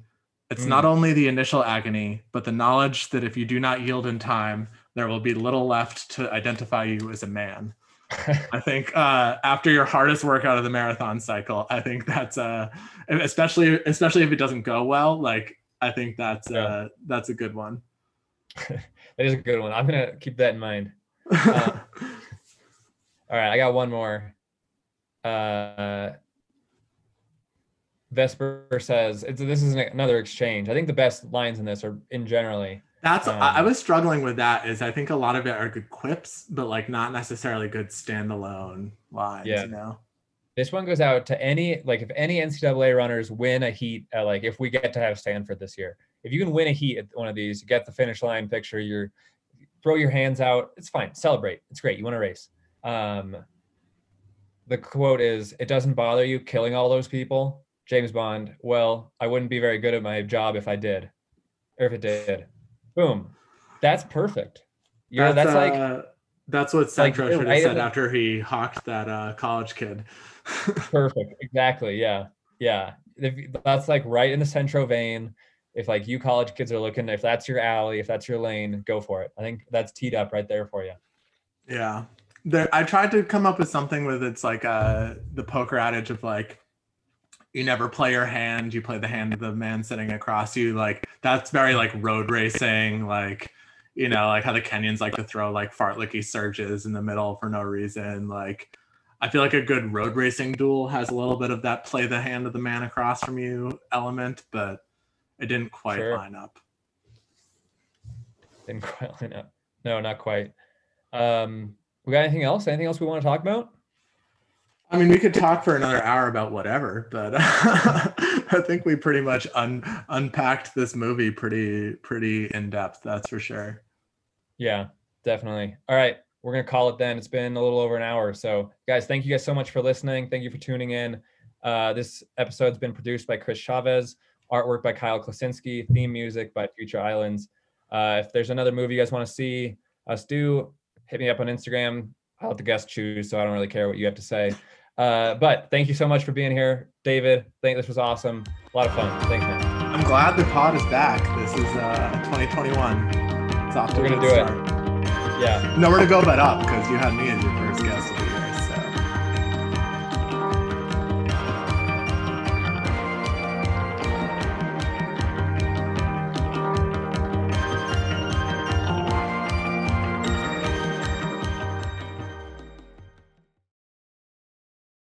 it's Mm. not only the initial agony but the knowledge that if you do not yield in time there will be little left to identify you as a man I think uh, after your hardest workout of the marathon cycle, I think that's uh, especially especially if it doesn't go well. Like I think that's Yeah. uh, that's a good one. that is a good one. I'm gonna keep that in mind. Uh, All right, I got one more. Uh, Vesper says it's, this is an, another exchange. I think the best lines in this are in generally. That's I, I um, was struggling with that. Is I think a lot of it are good quips, but like not necessarily good standalone lines. Yeah. You know. This one goes out to any like if any NCAA runners win a heat at like if we get to have Stanford this year. If you can win a heat at one of these, you get the finish line picture, you're throw your hands out. It's fine. Celebrate. It's great. You want to race. Um, the quote is, "It doesn't bother you killing all those people." James Bond. Well, I wouldn't be very good at my job if I did, or if it did. Boom. That's perfect. You know, that's, like uh, that's what like, Centro you're should have said after he hawked that uh, college kid. perfect. Exactly. Yeah. Yeah. If, that's like right in the centro vein. If like you college kids are looking, if that's your alley, if that's your lane, go for it. I think that's teed up right there for you. Yeah. There, I tried to come up with something with it's like uh the poker adage of like you never play your hand, you play the hand of the man sitting across you. Like that's very like road racing, like you know, like how the Kenyans like to throw like fartlicky surges in the middle for no reason. Like I feel like a good road racing duel has a little bit of that play the hand of the man across from you element, but it didn't quite Sure. line up. Didn't quite line up. No, not quite. Um, we got anything else? Anything else we want to talk about? I mean, we could talk for another hour about whatever, but I think we pretty much un- unpacked this movie pretty pretty in depth. That's for sure. Yeah, definitely. All right. We're to call it then. It's been a little over an hour. So, guys, thank you guys so much for listening. Thank you for tuning in. Uh, this episode's been produced by Chris Chavez, artwork by Kyle Klasinski, theme music by Future Islands. Uh, if there's another movie you guys want to see us do, hit me up on Instagram. I'll let the guests choose, so I don't really care what you have to say. Uh, but thank you so much for being here, David. I think this was awesome. A lot of fun. Thanks, man. I'm glad the pod is back. This is uh, 2021. It's off to We're gonna do it. Yeah. Nowhere to go but up because you had me as your first guest.